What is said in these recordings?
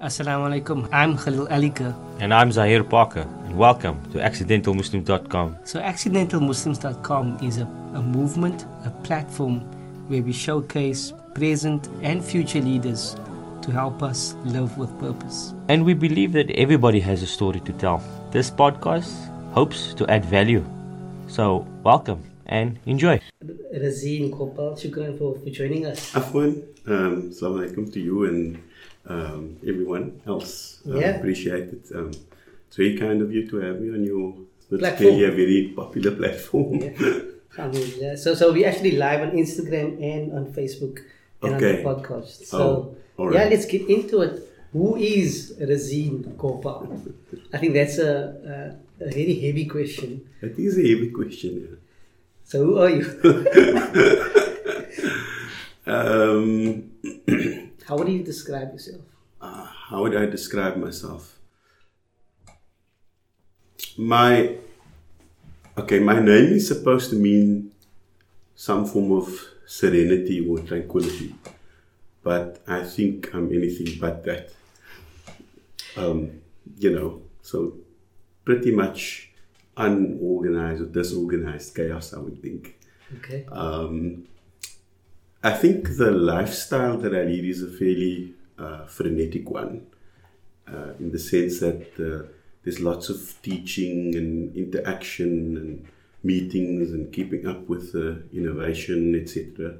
Assalamu alaikum. I'm Khalil Alika. And I'm Zahir Parker, and welcome to accidentalmuslims.com. So, accidentalmuslims.com is a, a movement, a platform where we showcase present and future leaders to help us live with purpose. And we believe that everybody has a story to tell. This podcast hopes to add value. So, welcome and enjoy. Razeen Gopal, shukran for, for joining us. Afwan, um, assalamu alaikum to you and um, everyone else. Um, Yeah. Appreciate it. Um, it's very kind of you to have me on your Platform. a very popular platform. Yeah. Alhamdulillah. So, so we're actually live on Instagram and on Facebook and Okay. on the podcast. So, Oh, all yeah, let's get into it. Who is Razeen Gopal? I think that's a, a, a very heavy question. That is a heavy question. Yeah. So, who are you? Um, How would you describe yourself? uh, how would I describe myself? My okay, my name is supposed to mean some form of serenity or tranquility, but I think I'm anything but that. Um, you know, so pretty much unorganized or disorganized chaos, I would think. Okay. Um, I think the lifestyle that I lead is a fairly uh, frenetic one, uh, in the sense that uh, there's lots of teaching and interaction and meetings and keeping up with innovation, etc.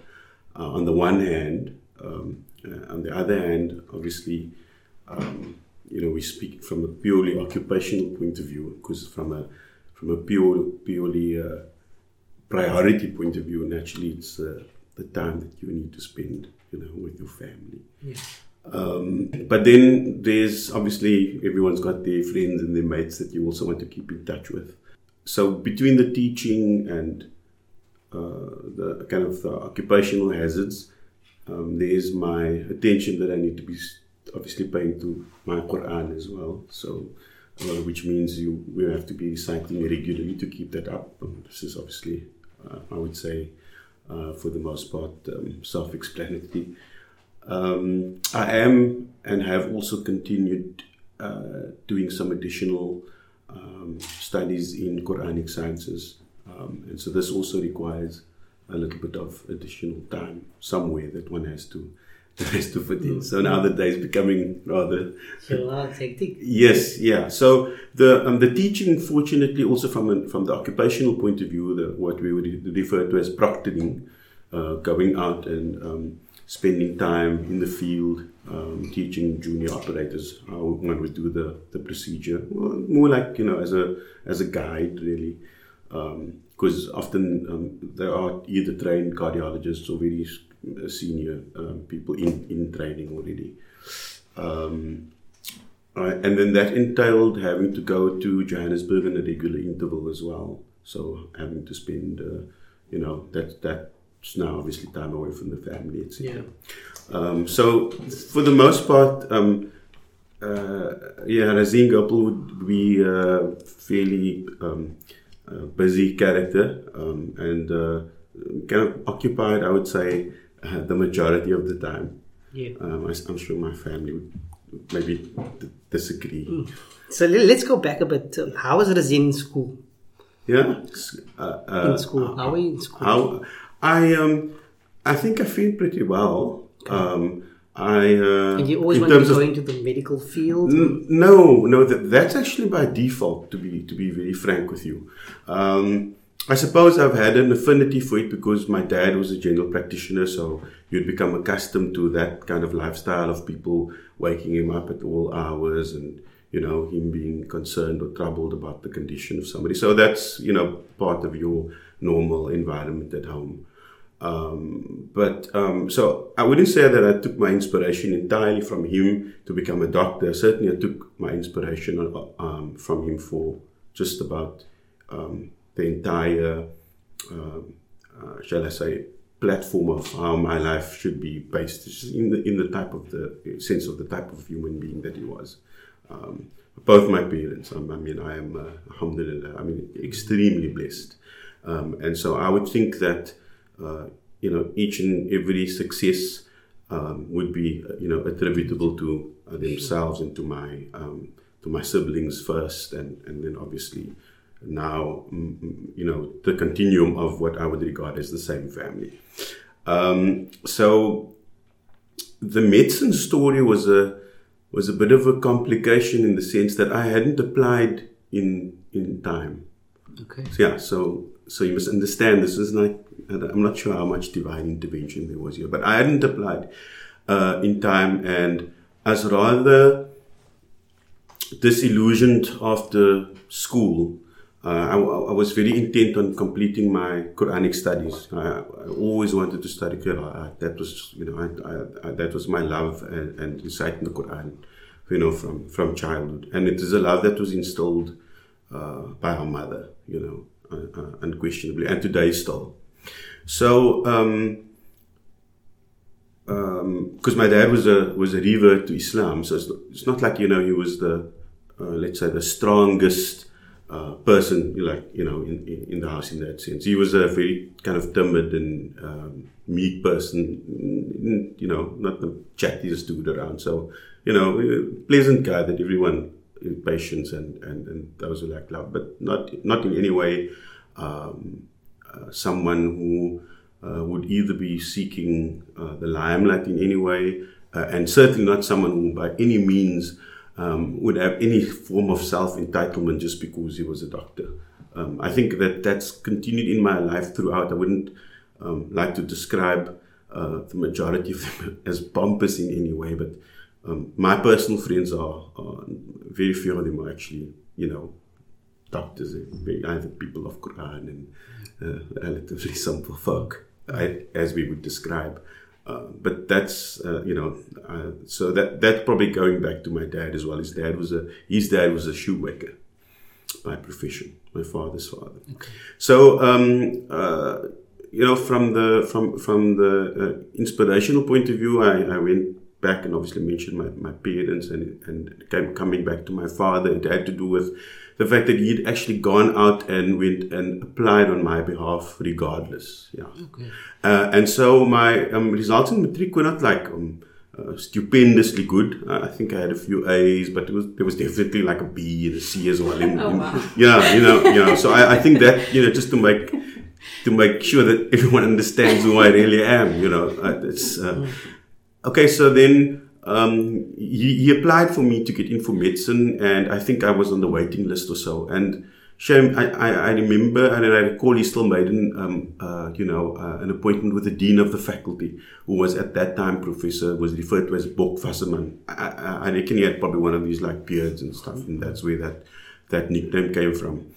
Uh, on the one hand, um, uh, on the other hand, obviously, um, you know, we speak from a purely occupational point of view, because from a from a pure purely uh, priority point of view, naturally, it's the time that you need to spend, you know, with your family. Yeah. Um, but then there's obviously everyone's got their friends and their mates that you also want to keep in touch with. So between the teaching and uh, the kind of the occupational hazards, um, there's my attention that I need to be obviously paying to my Quran as well. So, uh, which means you we have to be cycling regularly to keep that up. Um, this is obviously, uh, I would say, uh, for the most part, um, self-explanatory. Um, I am and have also continued uh, doing some additional um, studies in Quranic sciences, um, and so this also requires a little bit of additional time somewhere that one has to that has to fit in. So now the day is becoming rather So, hectic. Yes, yeah. So the um, the teaching, fortunately, also from a, from the occupational point of view, the, what we would refer to as proctoring, uh, going out and um, spending time in the field, um, teaching junior operators how one would do the, the procedure, well, more like you know as a as a guide, really, because often um, there are either trained cardiologists or very senior um, people in in training already. Um, uh, and then that entailed having to go to Johannesburg in a regular interval as well. So having to spend, uh, you know, that that's now obviously time away from the family, etc. Um, so for the most part, um, uh, yeah, Razin Gopal would be a fairly um, busy character and uh, kind of occupied, I would say, uh, the majority of the time. Yeah. Um, I, am sure my family would maybe d- disagree. So let- let's go back a bit. How was Razin in school? Yeah. Uh, uh, In school. How were you in school? How I um I think I feel pretty well. Um, I uh, and you always in wanted to go into the medical field? N- No, no, that, that's actually by default. To be to be very frank with you, um, I suppose I've had an affinity for it because my dad was a general practitioner, so you'd become accustomed to that kind of lifestyle of people waking him up at all hours and you know him being concerned or troubled about the condition of somebody. So that's you know part of your normal environment at home. Um, but um, so I wouldn't say that I took my inspiration entirely from him to become a doctor. Certainly, I took my inspiration um, from him for just about um, the entire, um, uh, shall I say, platform of how my life should be based in the in the type of the sense of the type of human being that he was. Um, both my parents, I mean, I am, uh, alhamdulillah, I mean, extremely blessed. Um, and so I would think that, uh, you know, each and every success um, would be, you know, attributable to uh, themselves and to my um, to my siblings first, and and then obviously now mm, mm, you know the continuum of what I would regard as the same family. Um, so the medicine story was a was a bit of a complication in the sense that I hadn't applied in in time. Okay. So, yeah, so so you must understand this is not. I'm not sure how much divine intervention there was here, but I hadn't applied uh, in time, and as rather disillusioned after school. Uh, I, I, was very intent on completing my Quranic studies. I, I always wanted to study Quran. That was, you know, I, that was my love and, and reciting the Quran, you know, from from childhood. And it is a love that was instilled uh, by our mother, you know, uh, uh unquestionably, and today still. So, um, because um, my dad was a was a revert to Islam, so it's not, it's not like you know he was the uh, let's say the strongest uh, person like you know in, in, in, the house in that sense. He was a very kind of timid and um, meek person, you know, not the chattiest dude around. So you know, pleasant guy that everyone in patience and, and, and those who like love, but not not in any way um, uh, someone who uh, would either be seeking uh, the limelight in any way, uh, and certainly not someone who by any means um, would have any form of self entitlement just because he was a doctor. Um, I think that that's continued in my life throughout. I wouldn't um, like to describe uh, the majority of them as pompous in any way, but um, my personal friends are, are, very few of them are actually, you know, doctors, either people of Quran and uh, relatively simple folk, as we would describe. Uh, but that's uh, you know uh, so that that's probably going back to my dad as well. His dad was a his dad was a shoemaker by profession. My father's father. Okay. So um, uh, you know from the from from the uh, inspirational point of view, I, I went back and obviously mentioned my, my parents and and came, coming back to my father. It had to do with the fact that he'd actually gone out and went and applied on my behalf regardless. Yeah. Okay. Uh, and so my um, results in matric were not like um, uh, stupendously good. Uh, I think I had a few A's, but it was there was definitely like a B and a C as well. In, oh, wow. yeah, you know, you know. So I, I think that you know just to make to make sure that everyone understands who I really am. You know, uh, it's uh, okay. So then um, he, he, applied for me to get in for medicine, and I think I was on the waiting list or so. And shame, I, I, I remember and I recall he still made an, um, uh, you know, uh, an appointment with the dean of the faculty, who was at that time professor, was referred to as Bok Wasserman. I, I, I reckon he had probably one of these like beards and stuff, and that's where that that nickname came from.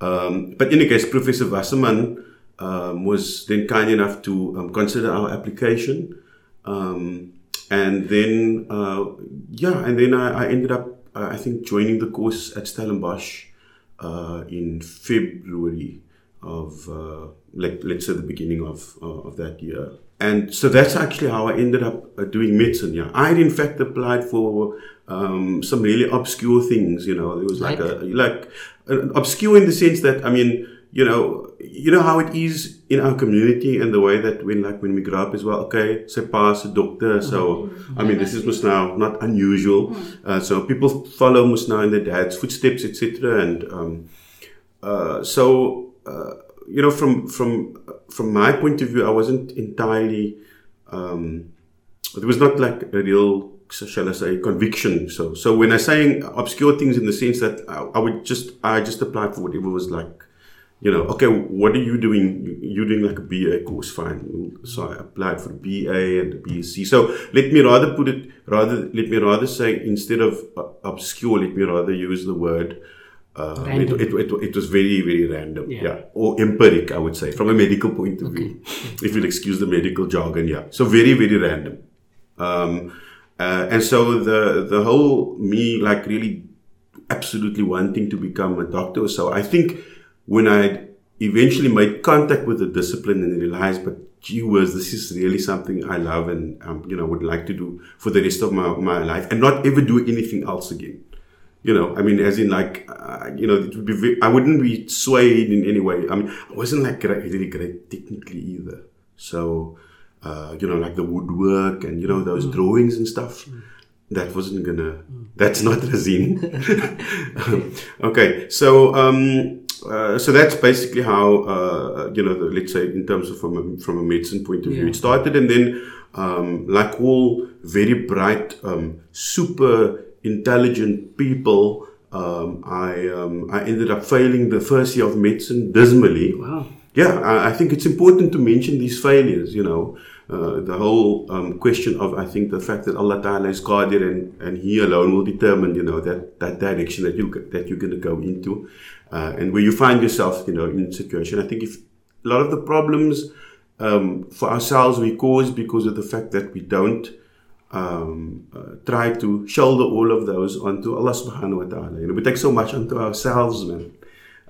Um, but in any case, Professor Wasserman um, was then kind enough to um, consider our application. Um, and then uh, yeah, and then I, I ended up uh, I think joining the course at Stellenbosch uh, in February of uh, like let's say the beginning of uh, of that year. And so that's actually how I ended up uh, doing medicine. Yeah, I had in fact applied for um, some really obscure things. You know, it was like, like a like obscure in the sense that I mean you know, you know how it is in our community and the way that when like when we grow up as well. Okay, say pass a doctor. So I mean, this is must now not unusual. Uh, so people follow must now in their dad's footsteps, etc. And um, uh, so uh, you know, from from from my point of view, I wasn't entirely. Um, there was not like a real shall I say, conviction. So, so when I saying obscure things in the sense that I, I, would just, I just applied for whatever was like you know, okay, what are you doing? You're doing like a BA course, fine. So I applied for BA and the BSc. So let me rather put it, rather, let me rather say, instead of obscure, let me rather use the word, uh, it, it, it, it, was very, very random. Yeah. yeah. Or empiric, I would say, from a medical point of okay. view. if you'll excuse the medical jargon, yeah. So very, very random. Um, uh, and so the, the whole me like really absolutely wanting to become a doctor. So I think, when I eventually made contact with the discipline and realized, but gee whiz, this is really something I love and, um, you know, would like to do for the rest of my, my life and not ever do anything else again. You know, I mean, as in like, uh, you know, it would be, very, I wouldn't be swayed in any way. I mean, I wasn't like great, really great technically either. So, uh, you know, like the woodwork and, you know, those mm. drawings and stuff. Mm. that wasn't gonna. That's not razin. okay, so um, uh, so that's basically how uh, you know, the, let's say, in terms of from a, from a medicine point of view, Yeah. it started, and then um, like all very bright, um, super intelligent people, um, I um, I ended up failing the first year of medicine dismally. Wow. Yeah, I, I think it's important to mention these failures. You know, uh, the whole um, question of I think the fact that Allah Taala is Qadir and, and He alone will determine you know that that direction that you that you're going to go into, uh, and where you find yourself you know in a situation. I think if a lot of the problems um, for ourselves we cause because of the fact that we don't um, uh, try to shoulder all of those onto Allah Subhanahu wa Taala. You know, we take so much onto ourselves, man.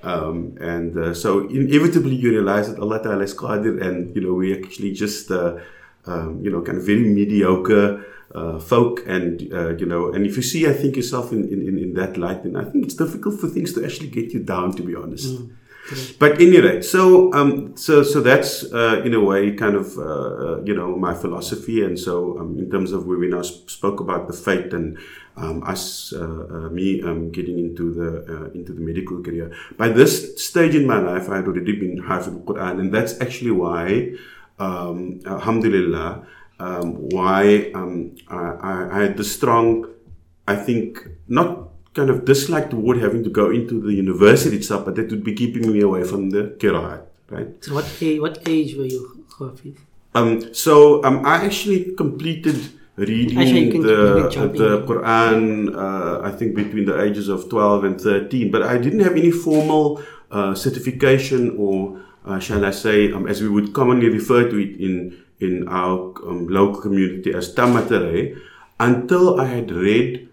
Um, and uh, so inevitably you realize that Allah Ta'ala is Qadir and, you know, we actually just, uh, um, you know, kind of very mediocre uh, folk. And, uh, you know, and if you see, I think yourself in, in, in that light, then I think it's difficult for things to actually get you down, to be honest. But anyway, so um, so so that's uh, in a way kind of uh, uh, you know my philosophy, and so um, in terms of where we now sp- spoke about the fate and um, us uh, uh, me um, getting into the uh, into the medical career. By this stage in my life, I had already been Hafiz al-Quran, and that's actually why, um, Alhamdulillah, um, why um, I, I, had the strong, I think not kind of dislike toward having to go into the university itself, but that would be keeping me away from the Qiraat, right? So what age, what age were you, Hafiz? Um, so um, I actually completed reading Actually, the, the Quran, uh, I think between the ages of 12 and 13, but I didn't have any formal uh, certification or, uh, shall I say, um, as we would commonly refer to it in, in our um, local community as Tamatare, until I had read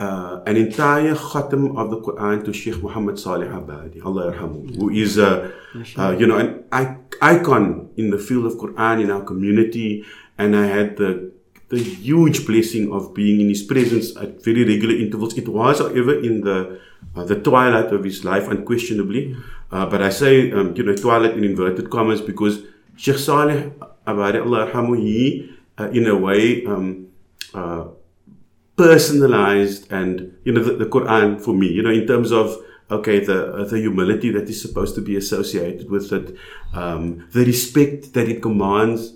uh, an entire khatam of the Quran to Sheikh Muhammad Salih Abadi, Allah yarhamu, who is a, uh, you know, an icon in the field of Quran in our community. And I had the, the huge blessing of being in his presence at very regular intervals. It was, however, in the, uh, the twilight of his life, unquestionably. Uh, but I say, um, you know, twilight in inverted commas because Sheikh Abadi, Allah yarhamu, he, uh, in a way, um, uh, personalized and you know the, the Quran for me you know in terms of okay the uh, the humility that is supposed to be associated with it um, the respect that it commands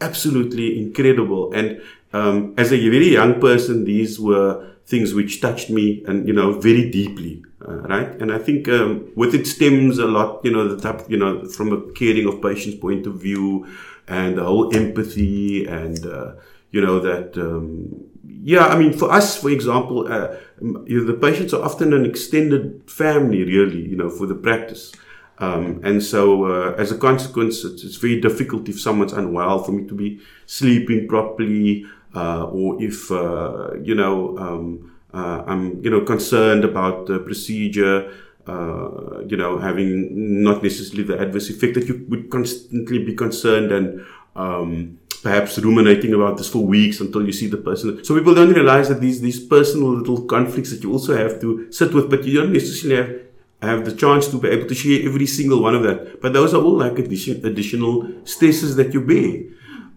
absolutely incredible. And um, as a very young person these were things which touched me and you know very deeply uh, right? And I think um, with it stems a lot you know the type you know from a caring of patients point of view and the whole empathy and uh, you know that um, yeah i mean for us for example uh, you know, the patients are often an extended family really you know for the practice. Um, and so uh, as a consequence it's, it's very difficult if someone's unwell for me to be sleeping properly uh, or if uh, you know um, uh, i'm you know concerned about the procedure uh, you know, having not necessarily the adverse effect that you would constantly be concerned and um, perhaps ruminating about this for weeks until you see the person. So people don't realize that these these personal little conflicts that you also have to sit with, but you don't necessarily have have the chance to be able to share every single one of that. But those are all like addition, additional stresses that you bear.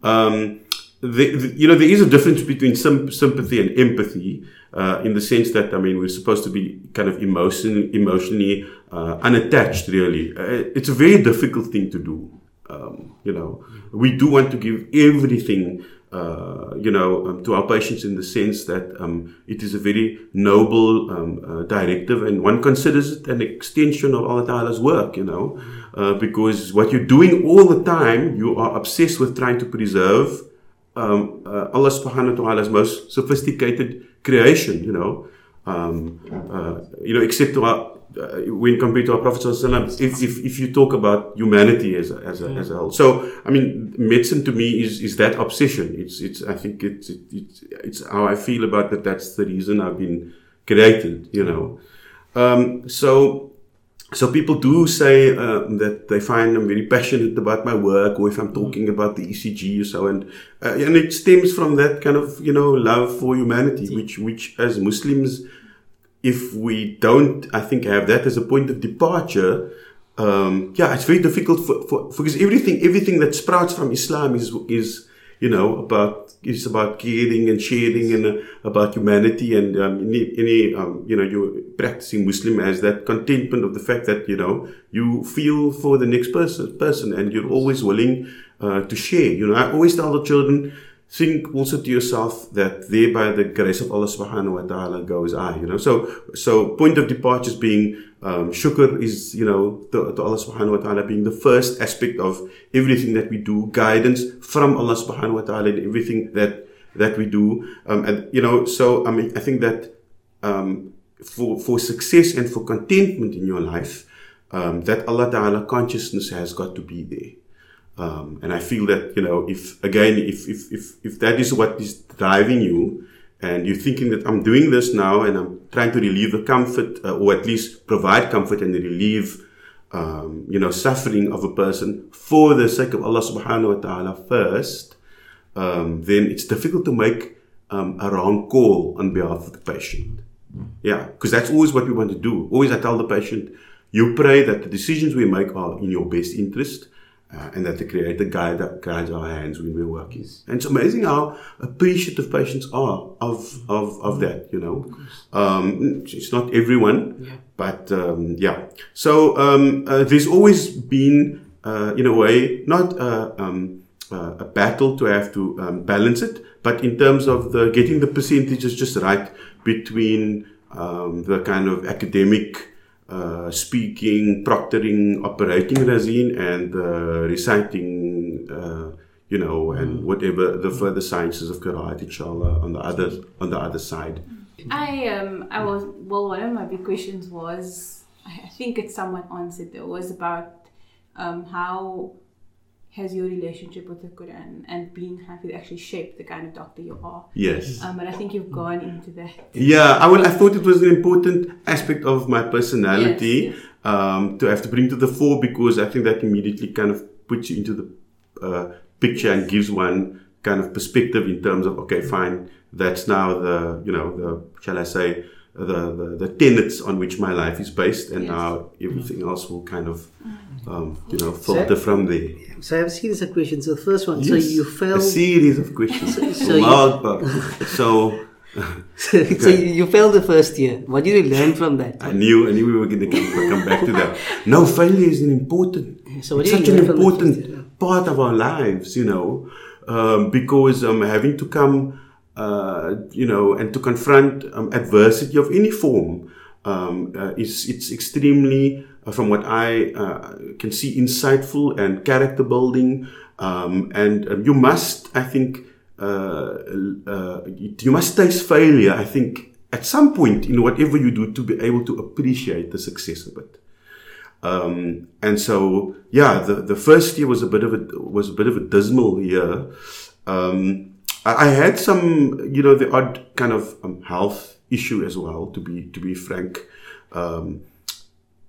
Um, the, the, you know, there is a difference between sym- sympathy and empathy, uh, in the sense that I mean, we're supposed to be kind of emotion, emotionally uh, unattached. Really, uh, it's a very difficult thing to do. Um, you know, we do want to give everything, uh, you know, um, to our patients in the sense that um, it is a very noble um, uh, directive, and one considers it an extension of Allah Ta'ala's work. You know, uh, because what you're doing all the time, you are obsessed with trying to preserve um, Allah subhanahu wa ta'ala's most sophisticated creation, you know. Um, uh, you know, except our, uh, when compared to our Prophet if, if, if you talk about humanity as a, as a, as a whole. So, I mean, medicine to me is, is that obsession. It's, it's, I think it's, it's, it's how I feel about that. That's the reason I've been created, you know. Um, so, so people do say uh, that they find I'm very passionate about my work, or if I'm talking about the ECG or so, and uh, and it stems from that kind of you know love for humanity, which which as Muslims, if we don't, I think have that as a point of departure. Um, yeah, it's very difficult for, for because everything everything that sprouts from Islam is is you know, about it's about caring and sharing and uh, about humanity and um, any, any um, you know, you're practicing Muslim as that contentment of the fact that you know you feel for the next person, person, and you're always willing uh, to share. You know, I always tell the children think also to yourself that there by the grace of Allah subhanahu wa ta'ala goes I, you know. So so point of departure is being um, shukr is, you know, to, to Allah subhanahu wa ta'ala being the first aspect of everything that we do, guidance from Allah subhanahu wa ta'ala in everything that that we do. Um, and you know, so I mean I think that um, for for success and for contentment in your life, um, that Allah Ta'ala consciousness has got to be there. Um, and I feel that, you know, if again, if, if, if, if that is what is driving you and you're thinking that I'm doing this now and I'm trying to relieve the comfort uh, or at least provide comfort and relieve, um, you know, suffering of a person for the sake of Allah subhanahu wa ta'ala first, um, then it's difficult to make um, a wrong call on behalf of the patient. Yeah, because that's always what we want to do. Always I tell the patient, you pray that the decisions we make are in your best interest uh, and that the Creator guide, guides our hands when we're working. And it's amazing how appreciative patients are of of, of that. You know, um, it's not everyone, Yeah. but um, yeah. So um, uh, there's always been, uh, in a way, not a, um, uh, a battle to have to um, balance it, but in terms of the getting the percentages just right between um, the kind of academic uh, speaking, proctoring, operating razin, and uh, reciting, uh, you know, and whatever the further sciences of Qur'an, inshallah, on the other on the other side. I um I was well one of my big questions was I I think it's someone answered It was about um how has your relationship with the Quran and being happy actually shaped the kind of doctor you are. Yes. Um, and I think you've gone into that. Yeah, I well, I thought it was an important aspect of my personality Yes, yes. Um, to have to bring to the fore because I think that immediately kind of puts you into the uh, picture and gives one kind of perspective in terms of okay, fine, that's now the you know the shall I say the the, the tenets on which my life is based, and Yes. now everything else will kind of um, you know filter from there. So I have a series of questions. So the first one, so you you a series of questions. so you- Allahu Akbar. so. so you, you failed the first year. What did you learn from that? I knew, I knew we were going to come, come back to that. No, failure is an important, So such you an the important part of our lives, you know, um, because um, having to come, uh, you know, and to confront um, adversity of any form um, uh, is it's extremely, from what I uh, can see, insightful and character building. Um, and um, you must, I think, uh, uh, you must taste failure. I think at some point in whatever you do to be able to appreciate the success of it. Um, and so, yeah, the, the first year was a bit of a was a bit of a dismal year. Um, I, I had some, you know, the odd kind of um, health issue as well. To be to be frank, um,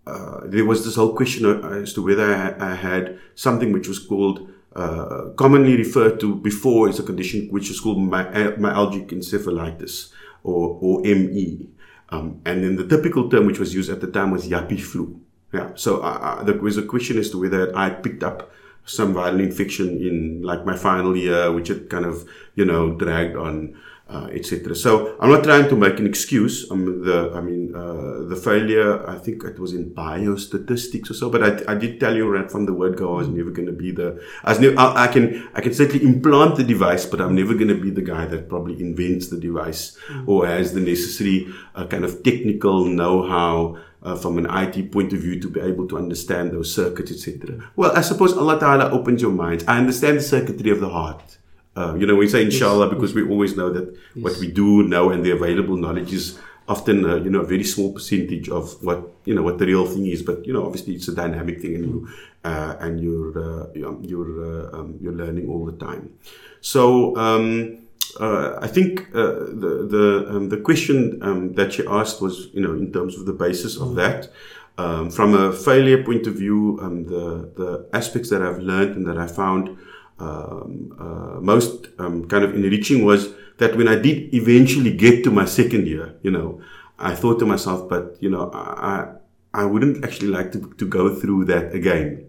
uh, there was this whole question as to whether I, I had something which was called uh, commonly referred to before as a condition which is called my, myalgic encephalitis or, or ME. Um, and then the typical term which was used at the time was yuppie flu. Yeah. So uh, uh, there was a question as to whether I picked up some viral infection in like my final year, which had kind of, you know, dragged on, uh, etc. So I'm not trying to make an excuse. Um, the, I mean, uh, the failure, I think it was in biostatistics or so, but I, I did tell you right from the word go, I was never going to be the, I was never, I, I can, I can certainly implant the device, but I'm never going to be the guy that probably invents the device or has the necessary uh, kind of technical know-how uh, from an IT point of view to be able to understand those circuits, etc. Well, I suppose Allah Ta'ala opens your mind. I understand the circuitry of the heart. Uh, you know, we say inshallah because we always know that what we do know and the available knowledge is often, uh, you know, a very small percentage of what, you know, what the real thing is. But, you know, obviously it's a dynamic thing and you, uh, and you're, uh, you're, uh, um, you're learning all the time. So, um, uh, I think uh, the the um, the question um, that you asked was, you know, in terms of the basis of that. Um, from a failure point of view, um, the the aspects that I've learned and that I found most um, kind of enriching was that when I did eventually get to my second year, you know, I thought to myself, but you know, I I wouldn't actually like to to go through that again.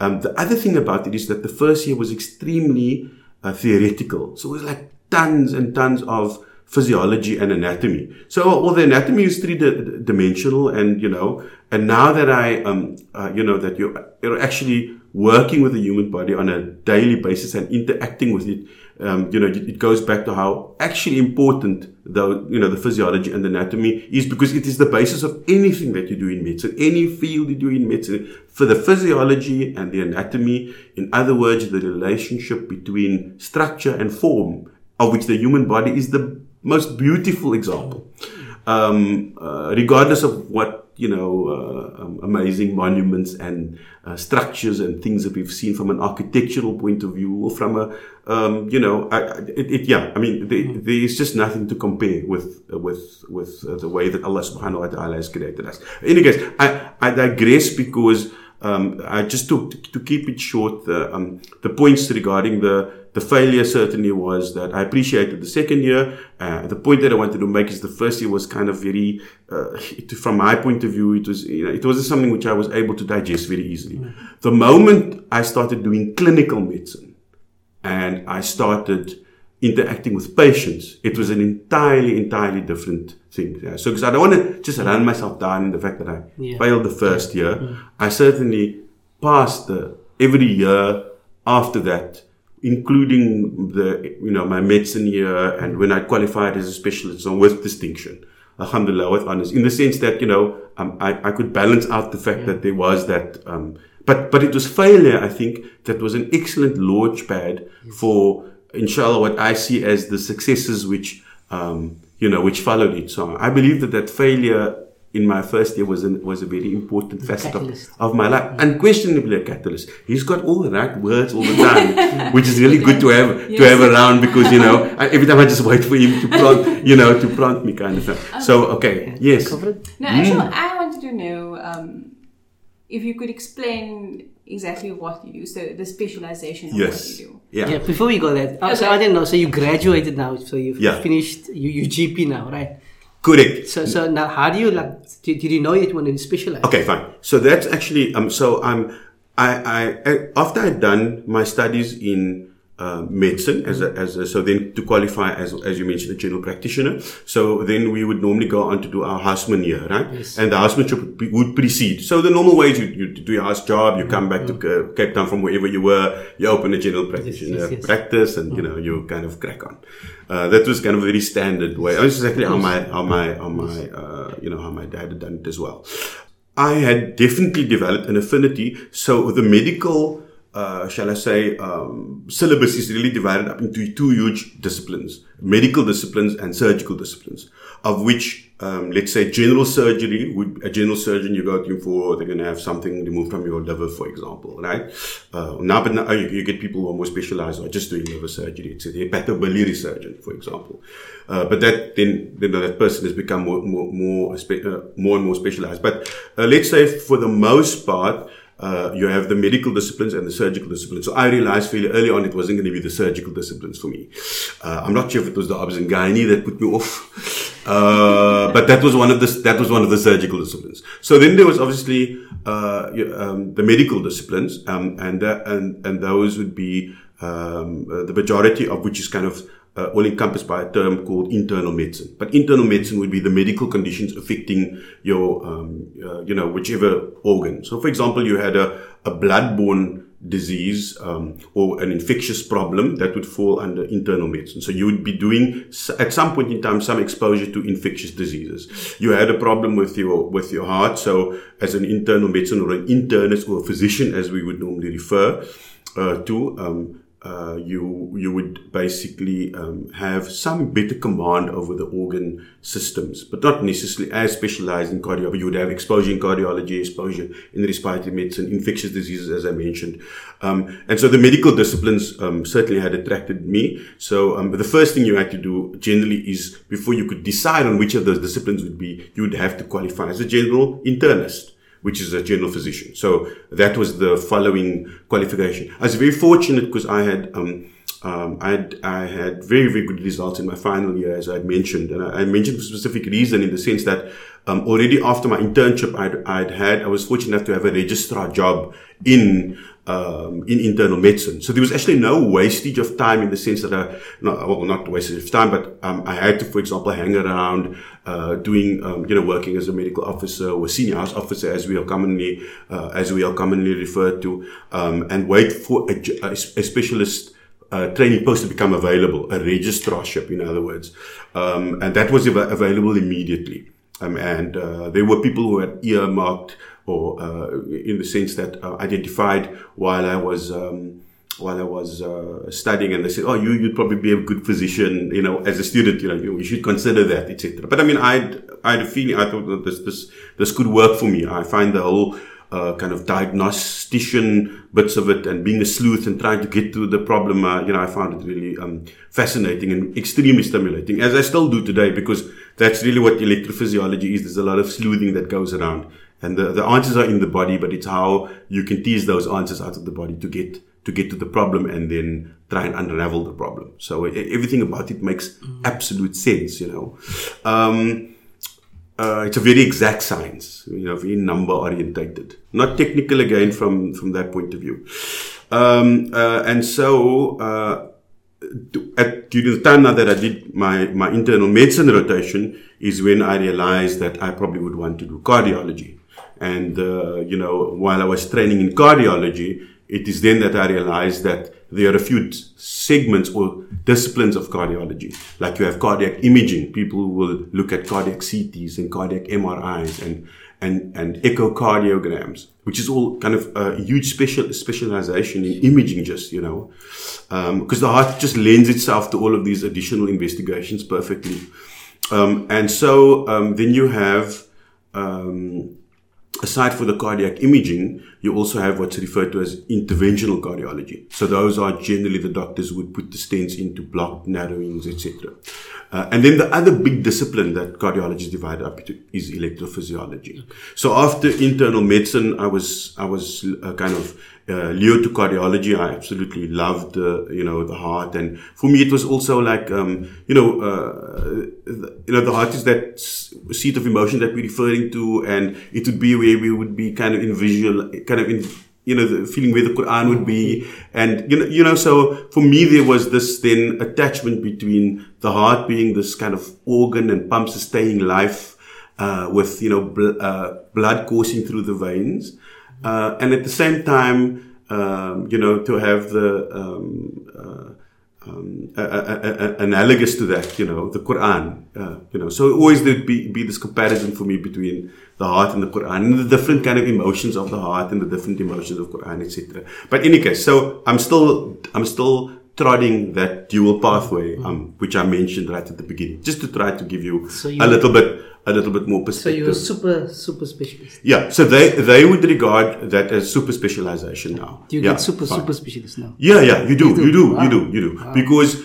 Um, the other thing about it is that the first year was extremely uh, theoretical. So it was like tons and tons of physiology and anatomy. So, well, the anatomy is three dimensional, and you know, and now that I, um, uh, you know, that you're, you're actually working with the human body on a daily basis and interacting with it, um, you know, it goes back to how actually important the, you know, the physiology and the anatomy is because it is the basis of anything that you do in medicine, any field you do in medicine, for the physiology and the anatomy. In other words, the relationship between structure and form, of which the human body is the most beautiful example. Um, uh, regardless of what you know, uh, um, amazing monuments and uh, structures and things that we've seen from an architectural point of view or from a, um, you know, I, it, it, yeah, I mean, there, mm. there is just nothing to compare with, uh, with, with uh, the way that Allah subhanahu wa ta'ala has created us. In any case, I, I digress because, um, I just to, to keep it short, the, um, the points regarding the, the failure certainly was that I appreciated the second year. Uh, the point that I wanted to make is the first year was kind of very, uh, it, from my point of view, it was, you know, it wasn't something which I was able to digest very easily. Mm-hmm. The moment I started doing clinical medicine and I started interacting with patients, it was an entirely, entirely different thing. Yeah. So, because I don't want to just run myself down in the fact that I yeah. failed the first year, mm-hmm. I certainly passed the, every year after that including the, you know, my medicine year and when I qualified as a specialist so with distinction. Alhamdulillah, with honors, in the sense that, you know, um, I, I could balance out the fact yeah. that there was that, um, but, but it was failure, I think, that was an excellent launch pad yes. for, inshallah, what I see as the successes which, um, you know, which followed it. So I believe that that failure in my first year was an, was a very important facet of, of, my life. Unquestionably a catalyst. He's got all the right words all the time, which is really good to have yes. to have around because you know I, every time I just wait for him to prompt you know to prompt me kind of thing. Okay. So okay, yes. No, actually, mm. I wanted to know um, if you could explain exactly what you do. So the specialization of yes. what you do. Yeah. yeah. Before we go there, okay. so I didn't know. So you graduated now. So you've yeah. finished. You you GP now, right? Correct. So, so now, how do you like? Did, did you know it when you specialize? Okay, fine. So that's actually um. So I'm I I after I'd done my studies in uh, medicine as a, as a, so then to qualify as as you mentioned a general practitioner. So then we would normally go on to do our houseman year right? Yes. and the housemanship would, would precede. So the normal ways you, you do your house job you come back mm-hmm. to Cape Town from wherever you were you open a general practitioner yes, yes, practice and mm-hmm. you know you kind of crack on. Uh, that was kind of a very standard way. This is exactly how my how my how my uh, you know how my dad had done it as well. I had definitely developed an affinity so the medical uh, shall I say, um, syllabus is really divided up into two huge disciplines, medical disciplines and surgical disciplines, of which, um, let's say general surgery would, a general surgeon you go to for, they're going to have something removed from your liver, for example, right? Uh, now, but now you, you, get people who are more specialized or just doing liver surgery. It's a hepatobiliary surgeon, for example. Uh, but that then, then that person has become more, more, more, uh, more and more specialized. But uh, let's say for the most part, uh, you have the medical disciplines and the surgical disciplines. So I realized fairly early on it wasn't going to be the surgical disciplines for me. Uh, I'm not sure if it was the obs and gynae that put me off, uh, but that was one of the that was one of the surgical disciplines. So then there was obviously uh, um, the medical disciplines, um, and and and those would be um, uh, the majority of which is kind of uh, all encompassed by a term called internal medicine. But internal medicine would be the medical conditions affecting your, um, uh, you know, whichever organ. So, for example, you had a, a bloodborne disease um, or an infectious problem that would fall under internal medicine. So you would be doing at some point in time some exposure to infectious diseases. You had a problem with your with your heart. So as an internal medicine or an internist or a physician, as we would normally refer uh, to, um, uh, you you would basically um, have some better command over the organ systems, but not necessarily as specialized in cardiology. You would have exposure in cardiology, exposure in respiratory medicine, infectious diseases, as I mentioned. Um, and so the medical disciplines um, certainly had attracted me. So um, the first thing you had to do generally is before you could decide on which of those disciplines would be, you would have to qualify as a general internist which is a general physician. So that was the following qualification. I was very fortunate because I had um, um, I, had, I had very, very good results in my final year, as I mentioned. And I, I mentioned for specific reason in the sense that um, already after my internship, I'd, I'd had, I was fortunate enough to have a registrar job in um, in internal medicine. So there was actually no wastage of time in the sense that I, not, well, not wastage of time, but um, I had to, for example, hang around uh, doing, um, you know, working as a medical officer or senior house officer, as we are commonly, uh, as we are commonly referred to, um, and wait for a, a, specialist. Uh, training post to become available, a registrarship, in other words, um, and that was av- available immediately. Um, and uh, there were people who had earmarked or uh, in the sense that uh, identified while I was um, while I was uh, studying, and they said, "Oh, you you'd probably be a good physician, you know, as a student, you know, you, should consider that, etc." But I mean, I I had a feeling I thought that this this this could work for me. I find the whole uh, kind of diagnostician bits of it and being a sleuth and trying to get to the problem, uh, you know, I found it really um, fascinating and extremely stimulating, as I still do today, because that's really what electrophysiology is. There's a lot of sleuthing that goes around. And the, the answers are in the body, but it's how you can tease those answers out of the body to get to get to the problem and then try and unravel the problem. So everything about it makes mm. absolute sense, you know. Um, uh, it's a very exact science, you know, very number orientated, not technical again from from that point of view. Um, uh, and so, uh, at, during the time now that I did my my internal medicine rotation, is when I realized that I probably would want to do cardiology. And, uh, you know, while I was training in cardiology, it is then that I realized that there are a few segments or disciplines of cardiology. Like you have cardiac imaging. People will look at cardiac CTs and cardiac MRIs and, and, and echocardiograms, which is all kind of a huge special specialization in imaging just, you know, because um, the heart just lends itself to all of these additional investigations perfectly. Um, and so um, then you have um, aside for the cardiac imaging, you also have what's referred to as interventional cardiology. So those are generally the doctors would put the stents into blocked narrowings, etc. Uh, and then the other big discipline that cardiology is divided up into is electrophysiology. So after internal medicine, I was I was uh, kind of uh, lured to cardiology. I absolutely loved the you know the heart, and for me it was also like um, you know uh, you know the heart is that seat of emotion that we're referring to, and it would be where we would be kind of in visual, kind of in you know, the feeling where the Quran would be. And, you know, you know, so for me, there was this then attachment between the heart being this kind of organ and pump sustaining life, uh, with, you know, bl- uh, blood coursing through the veins. Uh, and at the same time, um, you know, to have the, um, uh, um, a, a, a, analogous to that, you know, the Quran, uh, you know, so always there'd be, be this comparison for me between the heart and the Quran and the different kind of emotions of the heart and the different emotions of Quran, etc. But in any case, so I'm still, I'm still treading that dual pathway, um, which I mentioned right at the beginning, just to try to give you, so you a little bit a little bit more perspective. So you're super super specialist. Yeah. So they they would regard that as super specialization now. Do you yeah, get super fine. super specialist now? Yeah, yeah. You do. You do. You do. Wow. You do, you do. Wow. Because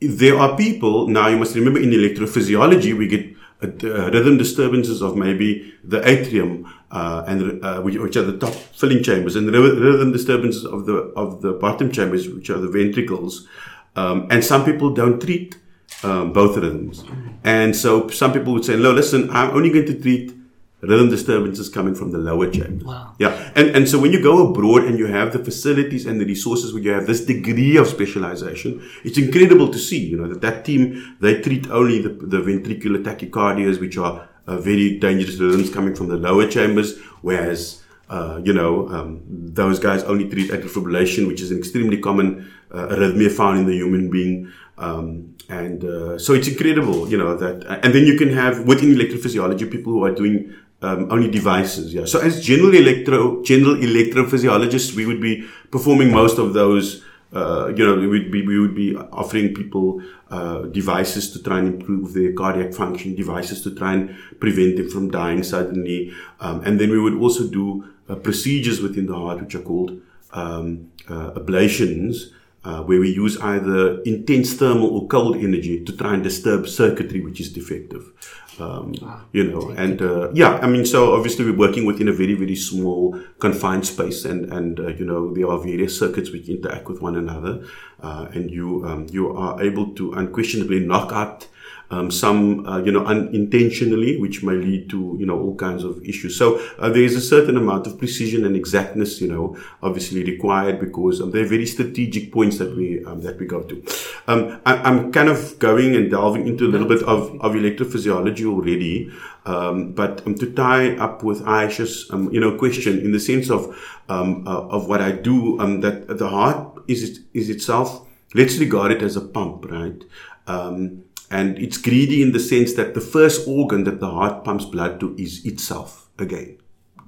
there are people now. You must remember in electrophysiology we get. Uh, rhythm disturbances of maybe the atrium uh, and uh, which are the top filling chambers, and rhythm disturbances of the of the bottom chambers, which are the ventricles. Um, and some people don't treat um, both rhythms. And so some people would say, no, listen, I'm only going to treat rhythm disturbances coming from the lower chamber. Wow. Yeah. And, and so when you go abroad and you have the facilities and the resources where you have this degree of specialization, it's incredible to see, you know, that that team, they treat only the, the ventricular tachycardias, which are uh, very dangerous rhythms coming from the lower chambers, whereas uh, you know, um, those guys only treat atrial fibrillation, which is an extremely common uh, arrhythmia found in the human being. Um, and uh, so it's incredible, you know, that, and then you can have within electrophysiology people who are doing um, only devices. Yeah. So as general electro, general electrophysiologists, we would be performing most of those. Uh, you know, we would be we would be offering people uh, devices to try and improve their cardiac function, devices to try and prevent them from dying suddenly, um, and then we would also do uh, procedures within the heart which are called um, uh, ablations, uh, where we use either intense thermal or cold energy to try and disturb circuitry which is defective. Um, you know, and uh, yeah, I mean, so obviously we're working within a very, very small confined space, and and uh, you know there are various circuits which interact with one another, uh, and you um, you are able to unquestionably knock out um, some, uh, you know, unintentionally, which may lead to, you know, all kinds of issues. So uh, there is a certain amount of precision and exactness, you know, obviously required because um, they're very strategic points that we um, that we go to. Um, I, am kind of going and delving into a little bit of, of electrophysiology already, um, but um, to tie up with Aisha's, you know, question in the sense of uh, of what I do, um that the heart is is itself. Let's regard it as a pump, right? Um, and it's greedy in the sense that the first organ that the heart pumps blood to is itself again.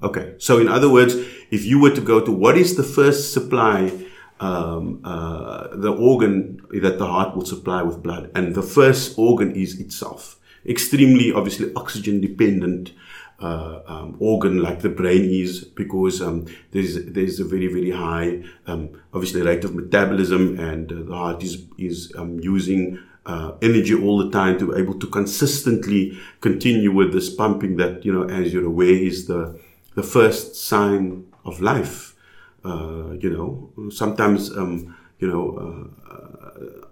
Okay. So in other words, if you were to go to what is the first supply, um, uh, the organ that the heart will supply with blood, and the first organ is itself. Extremely, obviously, oxygen dependent. Uh, um, organ like the brain is because um, there's there's a very very high um, obviously rate of metabolism and uh, the heart is is um, using uh, energy all the time to be able to consistently continue with this pumping that you know as you're aware is the the first sign of life. Uh, you know sometimes um, you know uh,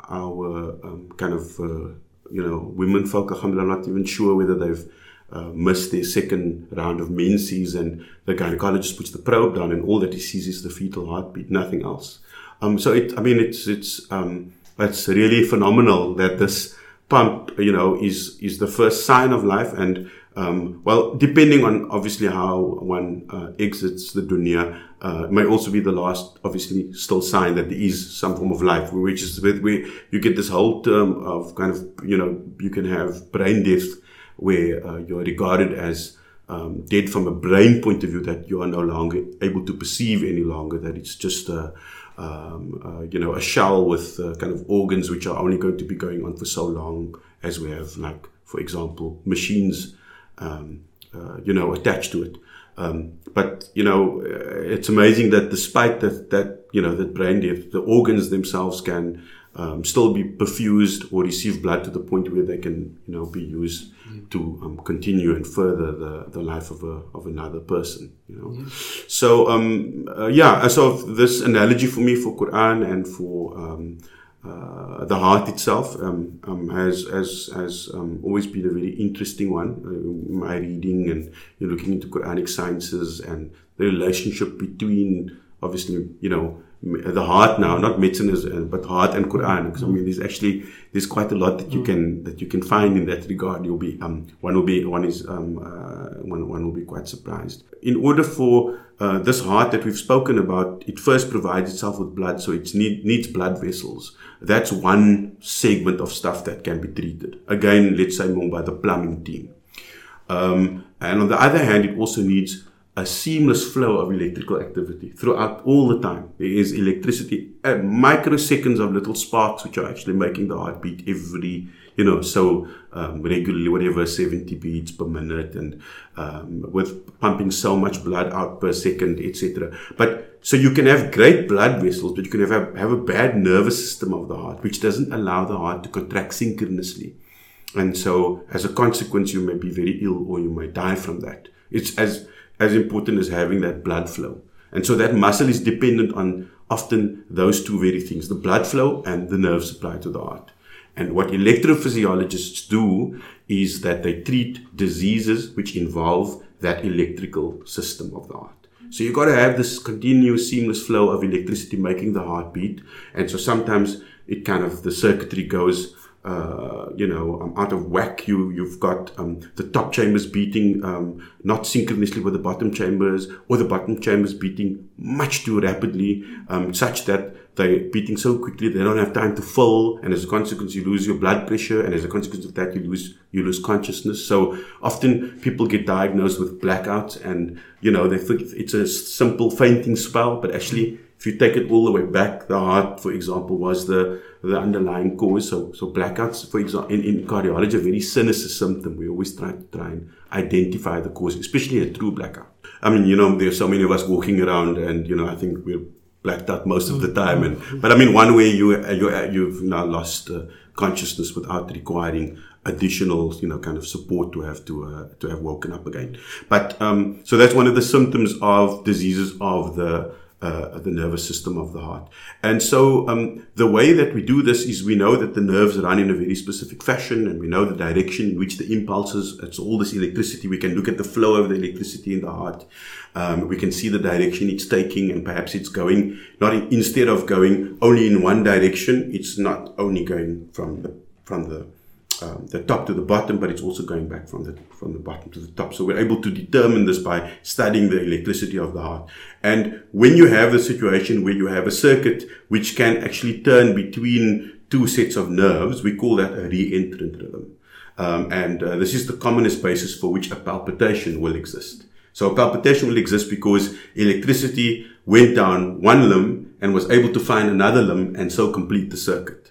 our um, kind of uh, you know women folk I'm not even sure whether they've uh, missed their second round of menses and the gynecologist puts the probe down and all that he sees is the fetal heartbeat nothing else. Um, so it I mean it's it's um, it's really phenomenal that this pump, you know, is is the first sign of life. And um, well, depending on obviously how one uh, exits the dunya, uh, may also be the last, obviously, still sign that there is some form of life, which is where you get this whole term of kind of, you know, you can have brain death where uh, you're regarded as um, dead from a brain point of view, that you are no longer able to perceive any longer, that it's just a um, uh, you know, a shell with uh, kind of organs which are only going to be going on for so long as we have, like, for example, machines, um, uh, you know, attached to it. Um, but you know, uh, it's amazing that despite that, that you know, that brain the organs themselves can um, still be perfused or receive blood to the point where they can, you know, be used yeah. to um, continue and further the, the life of a, of another person. You know, yeah. so um, uh, yeah. So this analogy for me for Quran and for um, uh, the heart itself um, um, has has has um, always been a very interesting one. Uh, my reading and you know, looking into Quranic sciences and the relationship between obviously you know the heart now, not medicine, is, uh, but heart and Quran. Because I mean, there's actually there's quite a lot that you can that you can find in that regard. You'll be um, one will be one is um, uh, one one will be quite surprised. In order for uh, this heart that we've spoken about, it first provides itself with blood, so it need, needs blood vessels. That's one segment of stuff that can be treated. Again, let's say more by the plumbing team. Um, and on the other hand, it also needs a seamless flow of electrical activity throughout all the time. There is electricity, uh, microseconds of little sparks which are actually making the heart beat every, you know, so um, regularly, whatever, 70 beats per minute, and um, with pumping so much blood out per second, etc. But so you can have great blood vessels, but you can have, have a bad nervous system of the heart, which doesn't allow the heart to contract synchronously. And so, as a consequence, you may be very ill or you may die from that. It's as as important as having that blood flow. And so that muscle is dependent on often those two very things, the blood flow and the nerve supply to the heart. And what electrophysiologists do is that they treat diseases which involve that electrical system of the heart. So you've got to have this continuous seamless flow of electricity making the heart beat. And so sometimes it kind of, the circuitry goes uh, you know, um, out of whack. You you've got um, the top chambers beating um, not synchronously with the bottom chambers, or the bottom chambers beating much too rapidly, um, such that they're beating so quickly they don't have time to fill, and as a consequence, you lose your blood pressure, and as a consequence of that, you lose you lose consciousness. So often people get diagnosed with blackouts, and you know they think it's a simple fainting spell, but actually if you take it all the way back, the heart, for example, was the, the underlying cause. So, so blackouts, for example, in, in cardiology, a very sinister symptom. We always try to try and identify the cause, especially a true blackout. I mean, you know, there's so many of us walking around and, you know, I think we're blacked out most of the time. And but I mean, one way you you you've now lost uh, consciousness without requiring additional, you know, kind of support to have to uh, to have woken up again. But um, so that's one of the symptoms of diseases of the uh, the nervous system of the heart. And so um, the way that we do this is we know that the nerves run in a very specific fashion and we know the direction in which the impulses, it's all this electricity. We can look at the flow of the electricity in the heart. Um, we can see the direction it's taking and perhaps it's going not in, instead of going only in one direction, it's not only going from the, from the um, the top to the bottom, but it's also going back from the from the bottom to the top. So we're able to determine this by studying the electricity of the heart. And when you have a situation where you have a circuit which can actually turn between two sets of nerves, we call that a re-entrant rhythm. Um, and uh, this is the commonest basis for which a palpitation will exist. So a palpitation will exist because electricity went down one limb and was able to find another limb and so complete the circuit.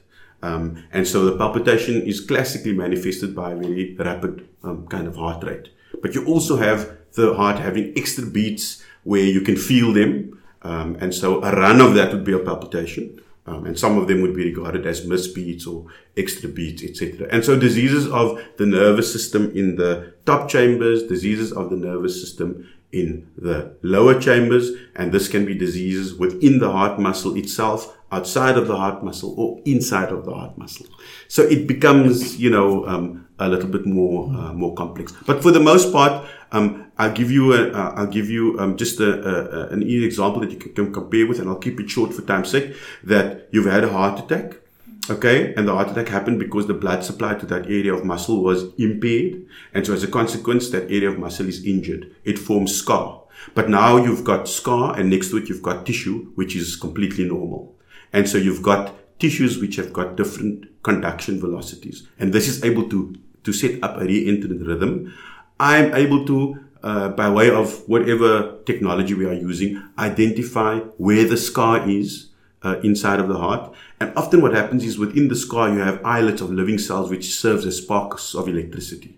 Um, and so the palpitation is classically manifested by a very rapid um, kind of heart rate. But you also have the heart having extra beats where you can feel them. Um, and so a run of that would be a palpitation. Um, and some of them would be regarded as misbeats or extra beats, etc. And so diseases of the nervous system in the top chambers, diseases of the nervous system in the lower chambers, and this can be diseases within the heart muscle itself, outside of the heart muscle, or inside of the heart muscle. So it becomes, you know, um, a little bit more uh, more complex. But for the most part, um, I'll give you a, uh, I'll give you um, just a, a, an example that you can compare with, and I'll keep it short for time's sake. That you've had a heart attack. Okay, and the heart attack happened because the blood supply to that area of muscle was impaired, and so as a consequence, that area of muscle is injured. It forms scar. But now you've got scar, and next to it you've got tissue, which is completely normal. And so you've got tissues which have got different conduction velocities, and this is able to to set up a re-entrant rhythm. I'm able to uh, by way of whatever technology we are using, identify where the scar is uh, inside of the heart. And often what happens is within the scar, you have islets of living cells, which serves as sparks of electricity.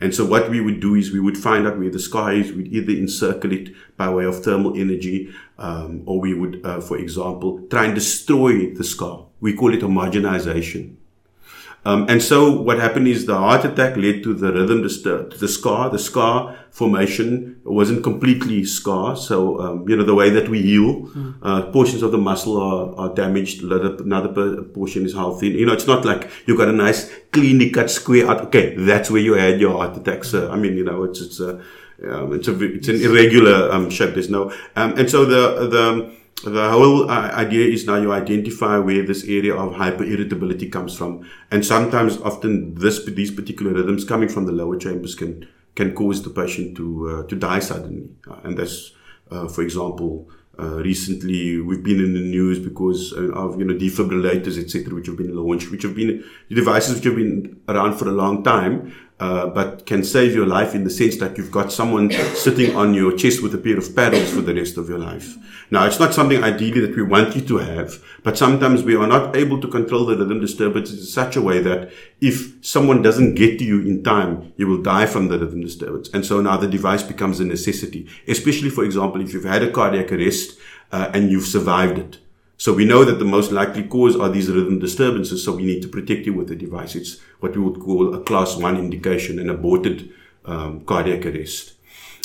And so what we would do is we would find out where the scar is. We'd either encircle it by way of thermal energy, um, or we would, uh, for example, try and destroy the scar. We call it homogenization. Um, and so what happened is the heart attack led to the rhythm disturb, to the scar. The scar formation wasn't completely scar. So, um, you know, the way that we heal, mm. uh, portions of the muscle are, are damaged. Another portion is healthy. You know, it's not like you got a nice cleanly cut square out. Okay. That's where you had your heart attack. So, I mean, you know, it's, it's a, um, it's a, it's an irregular, um, shape. There's no, um, and so the, the, the whole uh, idea is now you identify where this area of hyper irritability comes from, and sometimes, often, this these particular rhythms coming from the lower chambers can can cause the patient to uh, to die suddenly, uh, and that's, uh, for example, recently we've been in the news because of you know defibrillators etc which have been launched which have been devices which have been around for a long time uh, but can save your life in the sense that you've got someone sitting on your chest with a pair of paddles for the rest of your life. Now, it's not something ideally that we want you to have, but sometimes we are not able to control the rhythm disturbance in such a way that if someone doesn't get to you in time, you will die from the rhythm disturbance. And so now the device becomes a necessity, especially, for example, if you've had a cardiac arrest uh, and you've survived it. So we know that the most likely cause are these rhythm disturbances. So we need to protect you with the device. It's what we would call a class one indication, an aborted um, cardiac arrest.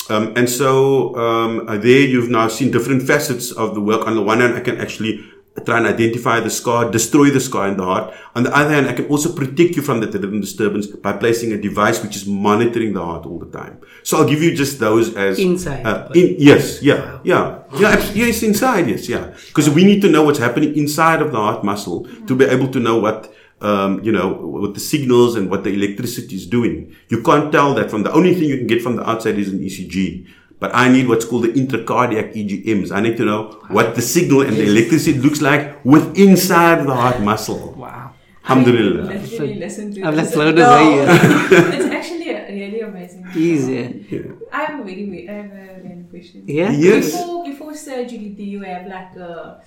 Um, and so um, there you've now seen different facets of the work. On the one hand, I can actually try and identify the scar, destroy the scar in the heart. On the other hand, I can also protect you from the rhythm disturbance by placing a device which is monitoring the heart all the time. So I'll give you just those as inside. Uh, in, yes, yeah, yeah, yeah, yes, inside, yes, yeah. Because we need to know what's happening inside of the heart muscle to be able to know what. Um, you know, what the signals and what the electricity is doing. You can't tell that from the only thing you can get from the outside is an ECG. But I need what's called the intracardiac EGMs. I need to know what the signal and the electricity looks like with inside the heart muscle. Wow. Alhamdulillah. I literally listened to I've this. blown No. away. yeah. it's actually really amazing. Easy. Yeah. I have a very, I have a random question. Yeah? Yes. Before, before surgery, do you have like a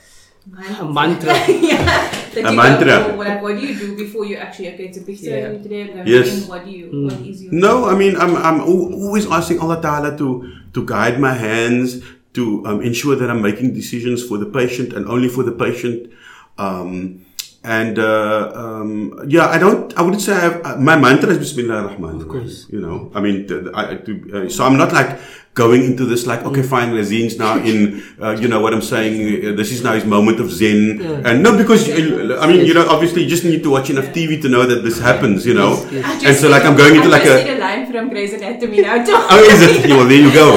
A mantra. yeah. A mantra. Go, like, what do you do before you actually okay? It's a big Yeah. surgery today. I'm going Yes. in. What do you? What is your? No, I mean, I'm, I'm always asking Allah Ta'ala to, to guide my hands, to um, ensure that I'm making decisions for the patient and only for the patient. Um, and uh, um, yeah, I don't. I wouldn't say I have. uh, My mantra is Bismillah ar-Rahman. Of course. you know. I mean, th- I, I, to, uh, so I'm not like going into this like, okay, fine, Razeen's now in. Uh, you know what I'm saying? Uh, this is now his moment of Zen. And no, because I mean, you know, obviously, you just need to watch enough TV to know that this happens. You know. I just And so, like, I'm going into I like just a. need a line from Grey's Anatomy now. too. Oh, is it? Well, there you go.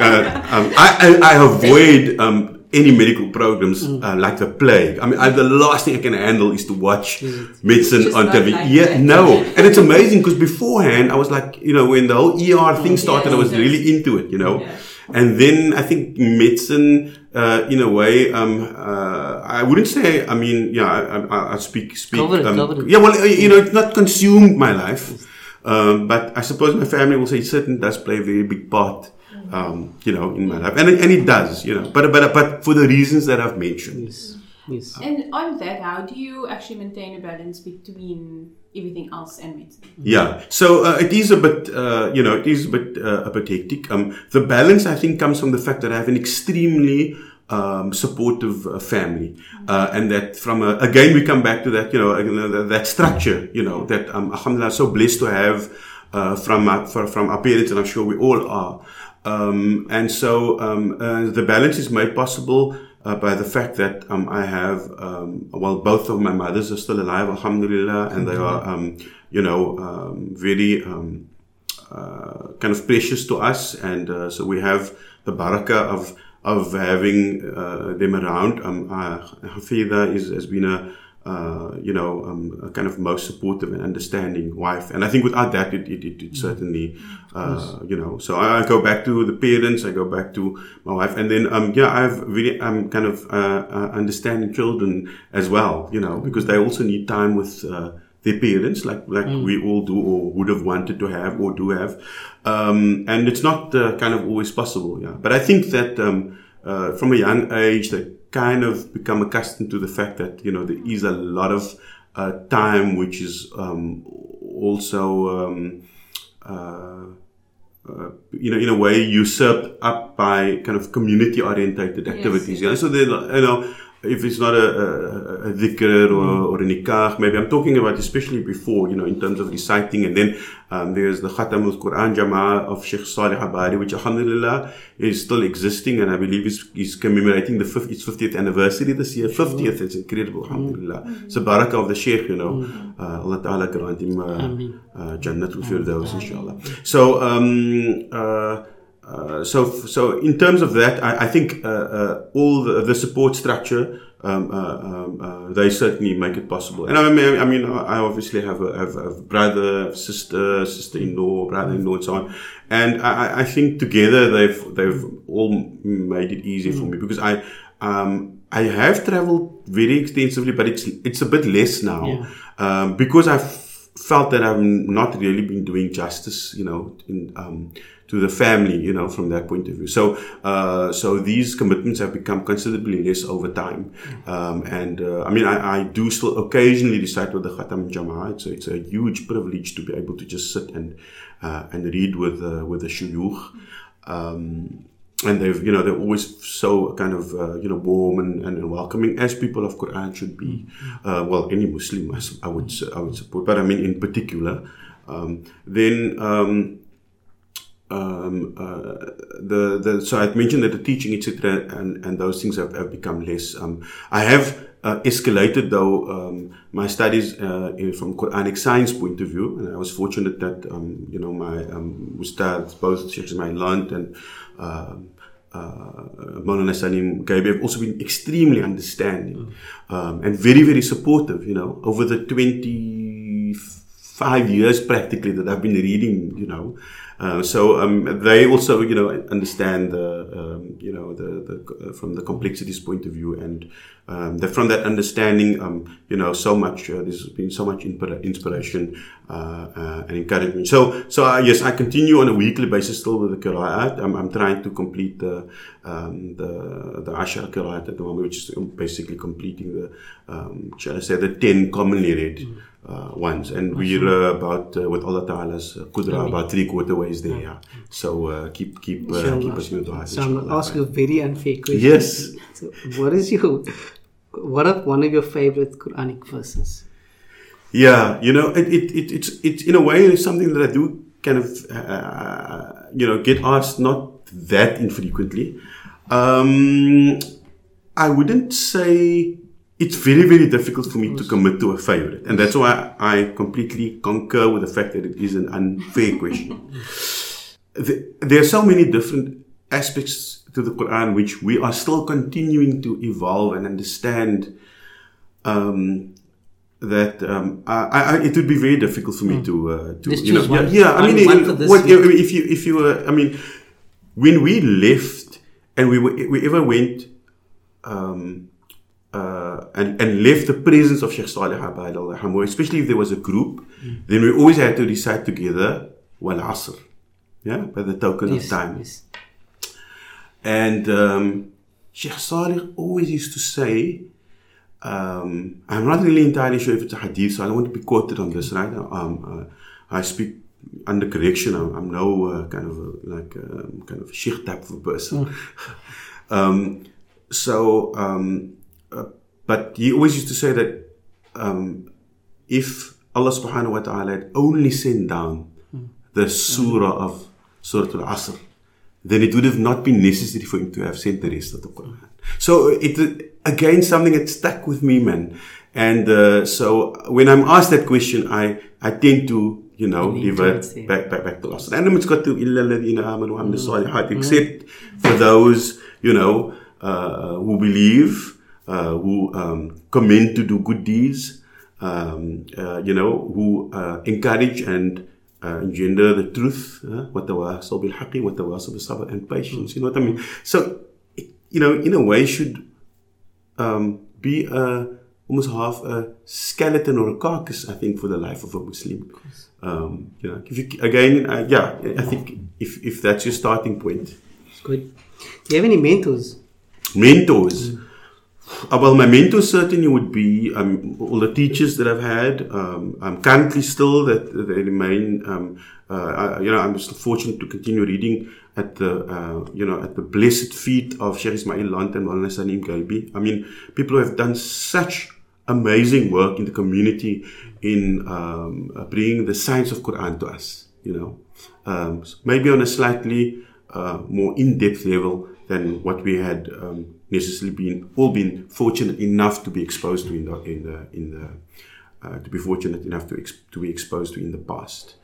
Uh, um, I, I, I avoid um, any medical programs uh, like the plague. I mean, I, the last thing I can handle is to watch medicine Just on TV. like yeah, that. no. And it's amazing because beforehand, I was like, you know, when the whole ER thing started, I was really into it, you know. Yeah. And then I think medicine, uh, in a way, um, uh, I wouldn't say, I mean, yeah, I, I, I speak, speak, Cover it, um, cover it. yeah, well, uh, you know, it's not consumed my life. Um, but I suppose my family will say it certainly does play a very big part, um, you know, in my life. And, it- and it does, you know, but, but, but for the reasons that I've mentioned. Yes. Yes. And on that, how do you actually maintain a balance between everything else and medicine? Yeah. So uh, it is a bit, uh, you know, it is a bit, uh, a bit hectic. Um, the balance, I think, comes from the fact that I have an extremely um, supportive uh, family, uh, and that from a, again we come back to that, you know, you that, that structure, you know, that um, Alhamdulillah, so blessed to have uh, from our, for, from our parents, and I'm sure we all are. Um, and so um, uh, the balance is made possible uh, by the fact that um, I have, um, well, both of my mothers are still alive, alhamdulillah, and they are, um, you know, um, very um, uh, kind of precious to us. And uh, so we have the barakah of of having uh, them around. Um, uh, Hafida is, has been a uh, you know, um, a kind of most supportive and understanding wife. And I think without that, it, it, it, it certainly, uh, you know, so I, I go back to the parents, I go back to my wife. And then, um, yeah, I have really, I'm kind of, uh, uh, understanding children as well, you know, because they also need time with, uh, their parents, like like we all do, or would have wanted to have, or do have, um, and it's not uh, kind of always possible. Yeah, but I think that um, uh, from a young age, they kind of become accustomed to the fact that you know there is a lot of uh, time which is um, also um, uh, uh, you know, in a way usurped up by kind of community orientated activities. yes. Yeah. So they, you know, if it's not a, a, a dhikr or, or a nikah, maybe I'm talking about especially before, you know, in terms of reciting. And then um, there's the Khatam al Quran Jama'ah of Sheikh Salih Abadi, which alhamdulillah is still existing. And I believe is, is commemorating the 50, its 50th anniversary this year. 50th, it's incredible, alhamdulillah. It's a barakah of the Sheikh, you know. Uh, Allah Ta'ala grant him uh, uh, Jannatul Firdaus, inshallah. So, um, uh, uh, so, so in terms of that, I, I think uh, uh, all the, the support structure um, uh, um, uh, they certainly make it possible. And I mean, I mean, I obviously have a, have a brother, sister, sister-in-law, brother-in-law, and so on. And I, I think together they've they've all made it easy for me because I. Um, I have traveled very extensively, but it's it's a bit less now um, because I've felt that I've not really been doing justice, you know, in, um, to the family, you know, from that point of view. So, uh, so these commitments have become considerably less over time. Um, and, uh, I mean, I, I do still occasionally recite with the Khatam Jama'ah. It's a, it's a huge privilege to be able to just sit and, uh, and read with, uh, with the shuyukh. Um, and they've, you know, they're always so kind of, uh, you know, warm and, and welcoming as people of Quran should be. Uh, well, any Muslim, I, would, I would support, but I mean, in particular, um, then, um, uh, the, the, so I've mentioned that the teaching, etc., and, and those things have, have become less. Um, I have, uh, escalated though, um, my studies, uh, in, from Quranic science point of view, and I was fortunate that, um, you know, my, um, ustads, both Sheikh Ismail Lant and, um, uh, Maulana Salim Gaibi have also been extremely understanding um, and very, very supportive, you know, over the 25 years practically that I've been reading, you know. Uh, so um, they also, you know, understand the, um, you know, the, the uh, from the complexities point of view, and um, that from that understanding, um, you know, so much uh, there's been so much inspira- inspiration uh, uh, and encouragement. So, so uh, yes, I continue on a weekly basis still with the qiraat. I'm, I'm trying to complete the um, the the ashar qiraat at the moment, which is basically completing the, um, shall I say, the ten commonly read uh, ones, and we're uh, about uh, with Allah Ta'ala's uh, qudra about three quarter ways there. Yeah. So uh, keep keep uh, keep us in your dua. So I'm going to ask you a very unfair question. Yes. So what is your, what are one of your favorite Quranic verses? Yeah, you know, it, it, it it's it's in a way it's something that I do kind of uh, you know get asked not that infrequently. Um, I wouldn't say it's very very difficult for me to commit to a favorite, and that's why I completely concur with the fact that it is an unfair question. The- there are so many different aspects to the Quran which we are still continuing to evolve and understand. Um, that um, I, I, it would be very difficult for me to uh, to you know one. yeah, yeah I mean one for this what, if you if you were I mean when we left and we were, we ever went um, uh, and, and left the presence of Sheikh Saleh Abad al especially if there was a group, Mm. then we always had to recite together Wal Asr, yeah, by the token Yes, of time. yes. And um, Sheikh Saleh always used to say, um, I'm not really entirely sure if it's a hadith, so I don't want to be quoted on this, right? Um, uh, I speak under correction. I'm, I'm no uh, kind of a, like um, kind of sheikh type of person. um, so, um, uh, but he always used to say that um, if Allah subhanahu wa ta'ala had only sent down the surah of Surah Al Asr, then it would have not been necessary for him to have sent the rest of the Quran. So it again something that stuck with me, man. And uh, so when I'm asked that question, I I tend to you know revert back back back to Asr. And it's got to illa alladhina amanu wa amilus salihat, except for those you know uh, who believe, uh, who um, commend to do good deeds, um, uh, you know, who uh, encourage and uh, engender the truth, uh, وَتَوَاصَوْا بِالْحَقِّ وَتَوَاصَوْا بِالصَّبْرِ and patience. You know what I mean? So, you know, in a way, should um, be a, almost half a skeleton or a carcass, I think, for the life of a Muslim. Um, you know, if you, again, uh, yeah, I think if, if that's your starting point. It's good. Do you have any mentors? Mentors. Uh, well, my mentors certainly would be um, all the teachers that I've had. Um, I'm currently still that they remain. Um, uh, I, you know, I'm still fortunate to continue reading at the uh, you know at the blessed feet of Sheikh Ismail Lant and Maulana Salim Gaibi. I mean, people who have done such amazing work in the community in um, uh, bringing the science of Quran to us. You know, um, maybe on a slightly uh, more in-depth level than what we had um, necessarily been all been fortunate enough to be exposed to in the in the in the uh, to be fortunate enough to ex- to be exposed to in the past.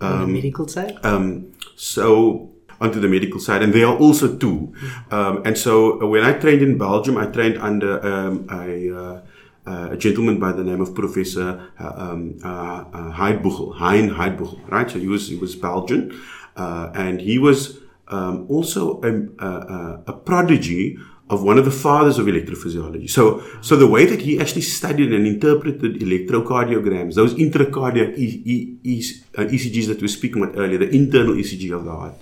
On the medical side? Um, so onto the medical side, and there are also two. Um, and so uh, when I trained in Belgium, I trained under um, a, uh, uh, a gentleman by the name of Professor uh, um, uh, uh, Heidbuchel, Hein Heidbuchel, right? So he was he was Belgian, uh, and he was um, also a, a, a prodigy of one of the fathers of electrophysiology. So, so the way that he actually studied and interpreted electrocardiograms, those intracardiac e- e- e- uh, ECGs that we were speaking about earlier, the internal ECG of the heart,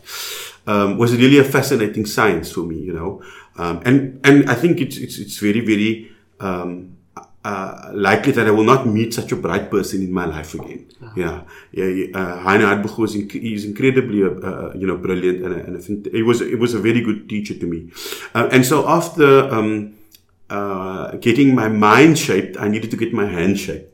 um, was really a fascinating science for me, you know. Um, and, and I think it's, it's, it's very, very, um, uh, likely that I will not meet such a bright person in my life again. Yeah, yeah. yeah. Uh, Hein Heidbuchel was inc- he's incredibly, uh, uh, you know, brilliant, and, and I think it was it was a very good teacher to me. Uh, and so after um, uh, getting my mind shaped, I needed to get my hand shaped.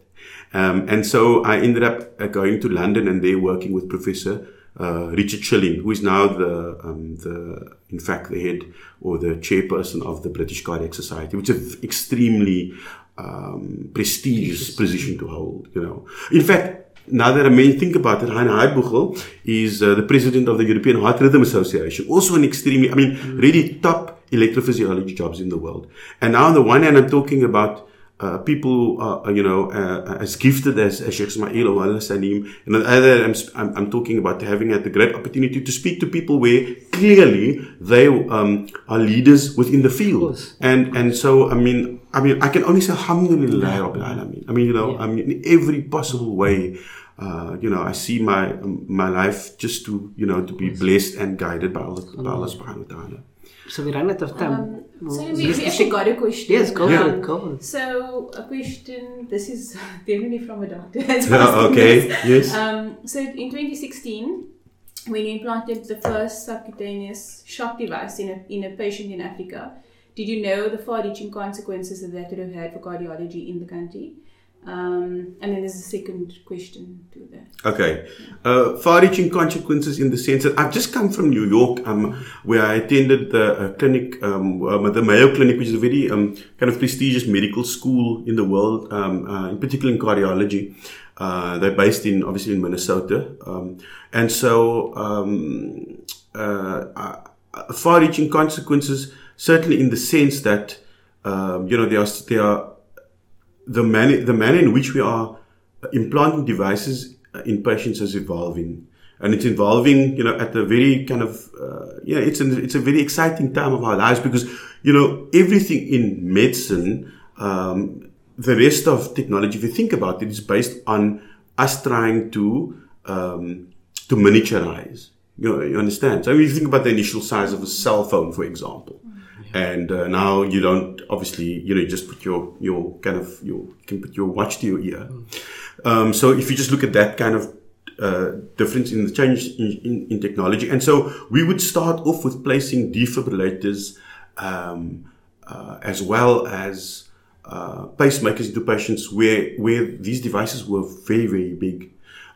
Um, and so I ended up uh, going to London and there working with Professor uh, Richard Schilling, who is now the, um, the, in fact, the head or the chairperson of the British Cardiac Society, which is an extremely um, prestigious position to hold. You know, in fact. Now that I may think about it, Hein Heidbuchel is uh, the president of the European Heart Rhythm Association. Also an extremely, I mean, really top electrophysiology jobs in the world. And now on the one hand, I'm talking about uh, people who are, you know, uh, as gifted as, as Sheikh Ismail or Al Salim. And on the other, I'm, I'm, I'm talking about having had the great opportunity to speak to people where clearly they um, are leaders within the field. And and so, I mean, I mean, I can only say Alhamdulillah Rabbil Alameen. I mean, you know, I mean, in every possible way, uh, you know, I see my um, my life just to you know to be blessed and guided by Allah, by Allah subhanahu wa ta'ala. So we run out of time. Um, so we, we actually got a question. Yes, go Yeah. for. Go for it. So a question. This is definitely from a doctor. that's Yeah, asking okay, this. yes. Um, so in 2016, when you implanted the first subcutaneous shock device in a in a patient in Africa, did you know the far-reaching consequences that that would have had for cardiology in the country? Um, and then there's a second question to that. Okay. Uh, far-reaching consequences in the sense that I've just come from New York, um, where I attended the uh, clinic, um, um, the Mayo Clinic, which is a very um, kind of prestigious medical school in the world, um, uh, in particular in cardiology. Uh, they're based in, obviously, in Minnesota. And so, uh, uh, far-reaching consequences, certainly in the sense that, you know, there are, there are the manner, the manner in which we are implanting devices in patients is evolving. And it's evolving, you know, at a very kind of, uh, yeah, it's an, it's a very exciting time of our lives because, you know, everything in medicine, um, the rest of technology, if you think about it, is based on us trying to, um, to miniaturize. You know, you understand? So if you think about the initial size of a cell phone, for example, and uh, now you don't obviously you know you just put your your kind of your you can put your watch to your ear. Um, so if you just look at that kind of uh, difference in the change in, in, in technology. And so we would start off with placing defibrillators um, uh, as well as uh, pacemakers into patients where where these devices were very very big.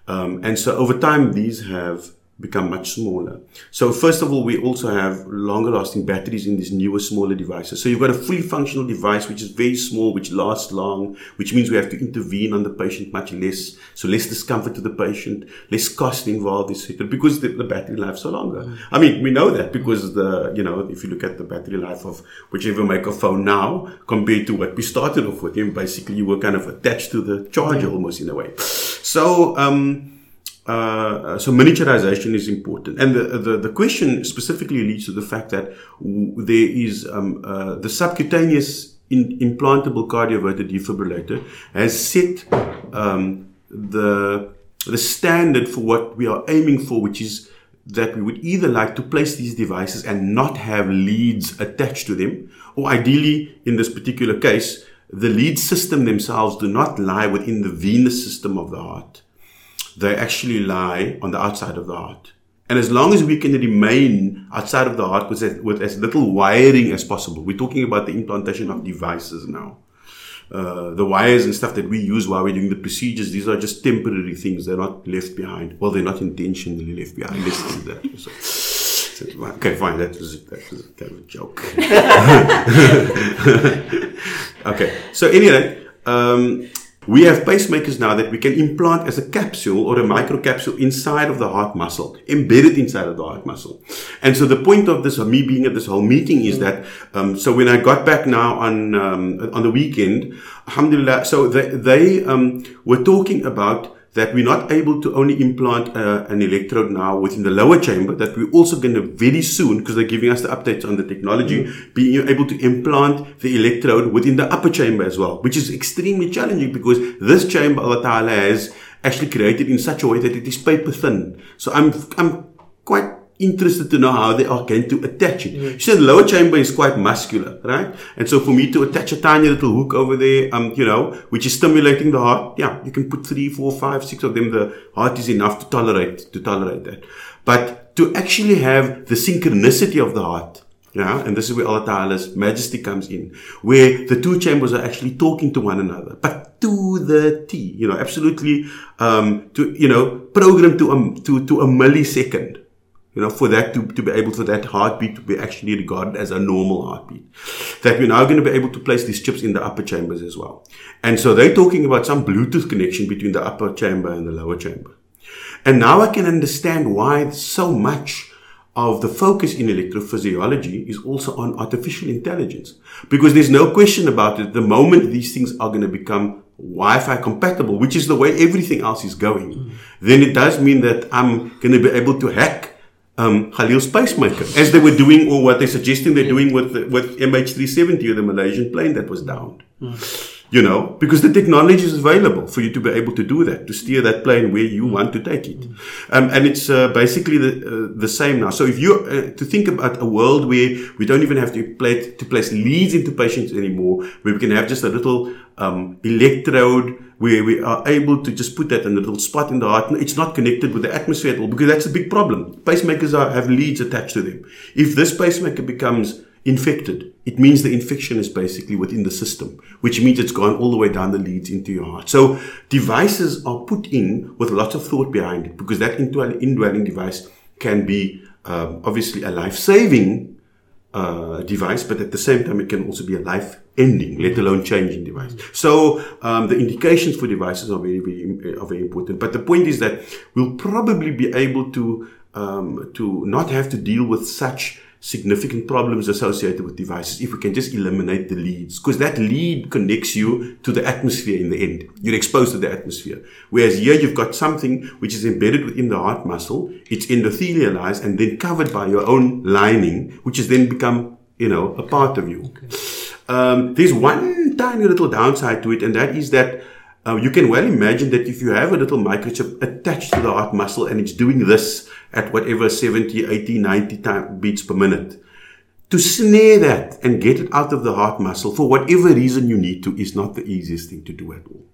Um, and so over time these have become much smaller. So first of all, we also have longer lasting batteries in these newer, smaller devices. So you've got a fully functional device, which is very small, which lasts long, which means we have to intervene on the patient much less. So less discomfort to the patient, less cost involved, etc. Because the, the battery lives are longer. I mean, we know that because the, you know, if you look at the battery life of whichever maker phone now compared to what we started off with, and basically you were kind of attached to the charger almost in a way. So, um, uh, so miniaturization is important, and the, the the question specifically leads to the fact that w- there is um, uh, the subcutaneous in, implantable cardioverter defibrillator has set um, the the standard for what we are aiming for, which is that we would either like to place these devices and not have leads attached to them, or ideally, in this particular case, the lead system themselves do not lie within the venous system of the heart they actually lie on the outside of the heart. And as long as we can remain outside of the heart with as, with as little wiring as possible, we're talking about the implantation of devices now. Uh, the wires and stuff that we use while we're doing the procedures, these are just temporary things. They're not left behind. Well, they're not intentionally left behind. Let's do that. So, so, okay, fine. That was, that was kind of a joke. okay. So anyway, um, we have pacemakers now that we can implant as a capsule or a microcapsule inside of the heart muscle, embedded inside of the heart muscle. And so the point of this, of me being at this whole meeting is that, um, so when I got back now on, um, on the weekend, alhamdulillah, so they, they, um, were talking about that we're not able to only implant uh, an electrode now within the lower chamber, that we're also going to very soon, because they're giving us the updates on the technology, mm. being able to implant the electrode within the upper chamber as well, which is extremely challenging because this chamber Allah Ta'ala has actually created in such a way that it is paper thin. So I'm, I'm quite interested to know how they are going to attach it. She said the lower chamber is quite muscular, right? And so for me to attach a tiny little hook over there, um, you know, which is stimulating the heart, yeah, you can put three, four, five, six of them. The heart is enough to tolerate, to tolerate that. But to actually have the synchronicity of the heart, yeah, and this is where Allah Ta'ala's majesty comes in, where the two chambers are actually talking to one another, but to the T, you know, absolutely, um, to, you know, programmed to, um, to, to a millisecond you know, for that to, to be able for that heartbeat to be actually regarded as a normal heartbeat. That we're now going to be able to place these chips in the upper chambers as well. And so they're talking about some Bluetooth connection between the upper chamber and the lower chamber. And now I can understand why so much of the focus in electrophysiology is also on artificial intelligence. Because there's no question about it. The moment these things are going to become Wi-Fi compatible, which is the way everything else is going, mm. then it does mean that I'm going to be able to hack um, Khalil's pacemaker, as they were doing, or what they're suggesting they're doing with with MH370 or the Malaysian plane that was downed. Mm. you know, because the technology is available for you to be able to do that, to steer that plane where you want to take it. Um, and it's uh, basically the, uh, the same now. So if you, uh, to think about a world where we don't even have to, play, to place leads into patients anymore, where we can have just a little um, electrode where we are able to just put that in a little spot in the heart. It's not connected with the atmosphere at all because that's a big problem. Pacemakers are, have leads attached to them. If this pacemaker becomes infected, it means the infection is basically within the system, which means it's gone all the way down the leads into your heart. So devices are put in with lots of thought behind it because that indwelling device can be um, obviously a life-saving uh, device, but at the same time, it can also be a life-ending, let alone changing device. So um, the indications for devices are very, very, are very important. But the point is that we'll probably be able to um, to not have to deal with such significant problems associated with devices if we can just eliminate the leads. Because that lead connects you to the atmosphere in the end. You're exposed to the atmosphere. Whereas here you've got something which is embedded within the heart muscle. It's endothelialized and then covered by your own lining, which has then become, you know, a part of you. Okay. Um, there's one tiny little downside to it, and that is that uh, you can well imagine that if you have a little microchip attached to the heart muscle and it's doing this at whatever 70, 80, 90 time, beats per minute, to snare that and get it out of the heart muscle for whatever reason you need to is not the easiest thing to do at all.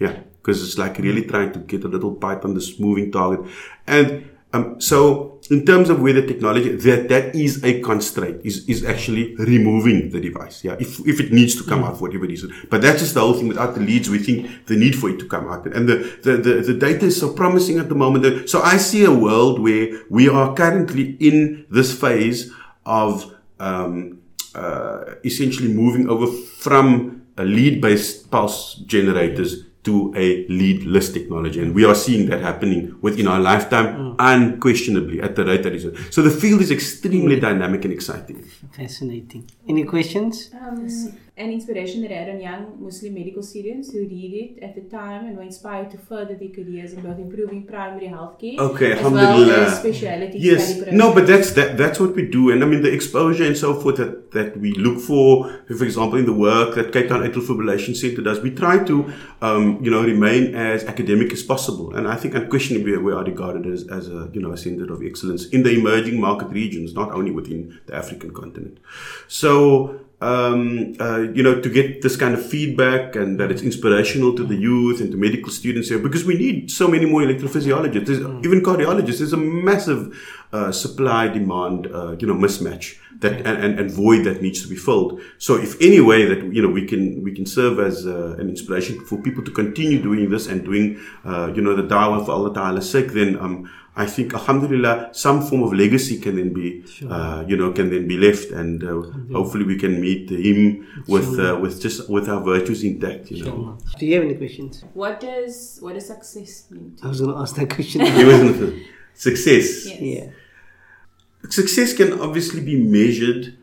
Yeah, because it's like really trying to get a little pipe on this moving target. And um, so in terms of where the technology, that, that is a constraint, is, is actually removing the device. Yeah. If, if it needs to come mm. out for whatever reason. But that's just the whole thing. Without the leads, we think the need for it to come out. And the, the, the, the data is so promising at the moment. So I see a world where we are currently in this phase of, um, uh, essentially moving over from lead based pulse generators to a leadless technology. And we are seeing that happening within our lifetime mm. unquestionably at the rate that is. So the field is extremely mm. dynamic and exciting. Fascinating. Any questions? Um, an inspiration that I had on young Muslim medical students who read it at the time and were inspired to further their careers in both improving primary healthcare okay, as well as specialty yes. No, but that's that, that's what we do. And I mean the exposure and so forth that, that we look for, for example, in the work that Cape Town Atrial Fibrillation Center does, we try to um, you know remain as academic as possible. And I think unquestionably we are regarded as, as a you know a center of excellence in the emerging market regions, not only within the African continent. So um, uh, you know, to get this kind of feedback and that it's inspirational to the youth and to medical students here, because we need so many more electrophysiologists, mm. even cardiologists. There's a massive uh, supply demand, uh, you know, mismatch that and, and, and, void that needs to be filled. So, if any way that you know we can we can serve as uh, an inspiration for people to continue doing this and doing, uh, you know, the dawah for Allah Ta'ala's sake, then um, I think, Alhamdulillah, some form of legacy can then be, sure. uh, you know, can then be left, and uh, hopefully we can meet him with uh, with just with our virtues intact. You know. Do you have any questions? What does what does success mean? I was going to ask that question. success. Yes. Yeah. Success can obviously be measured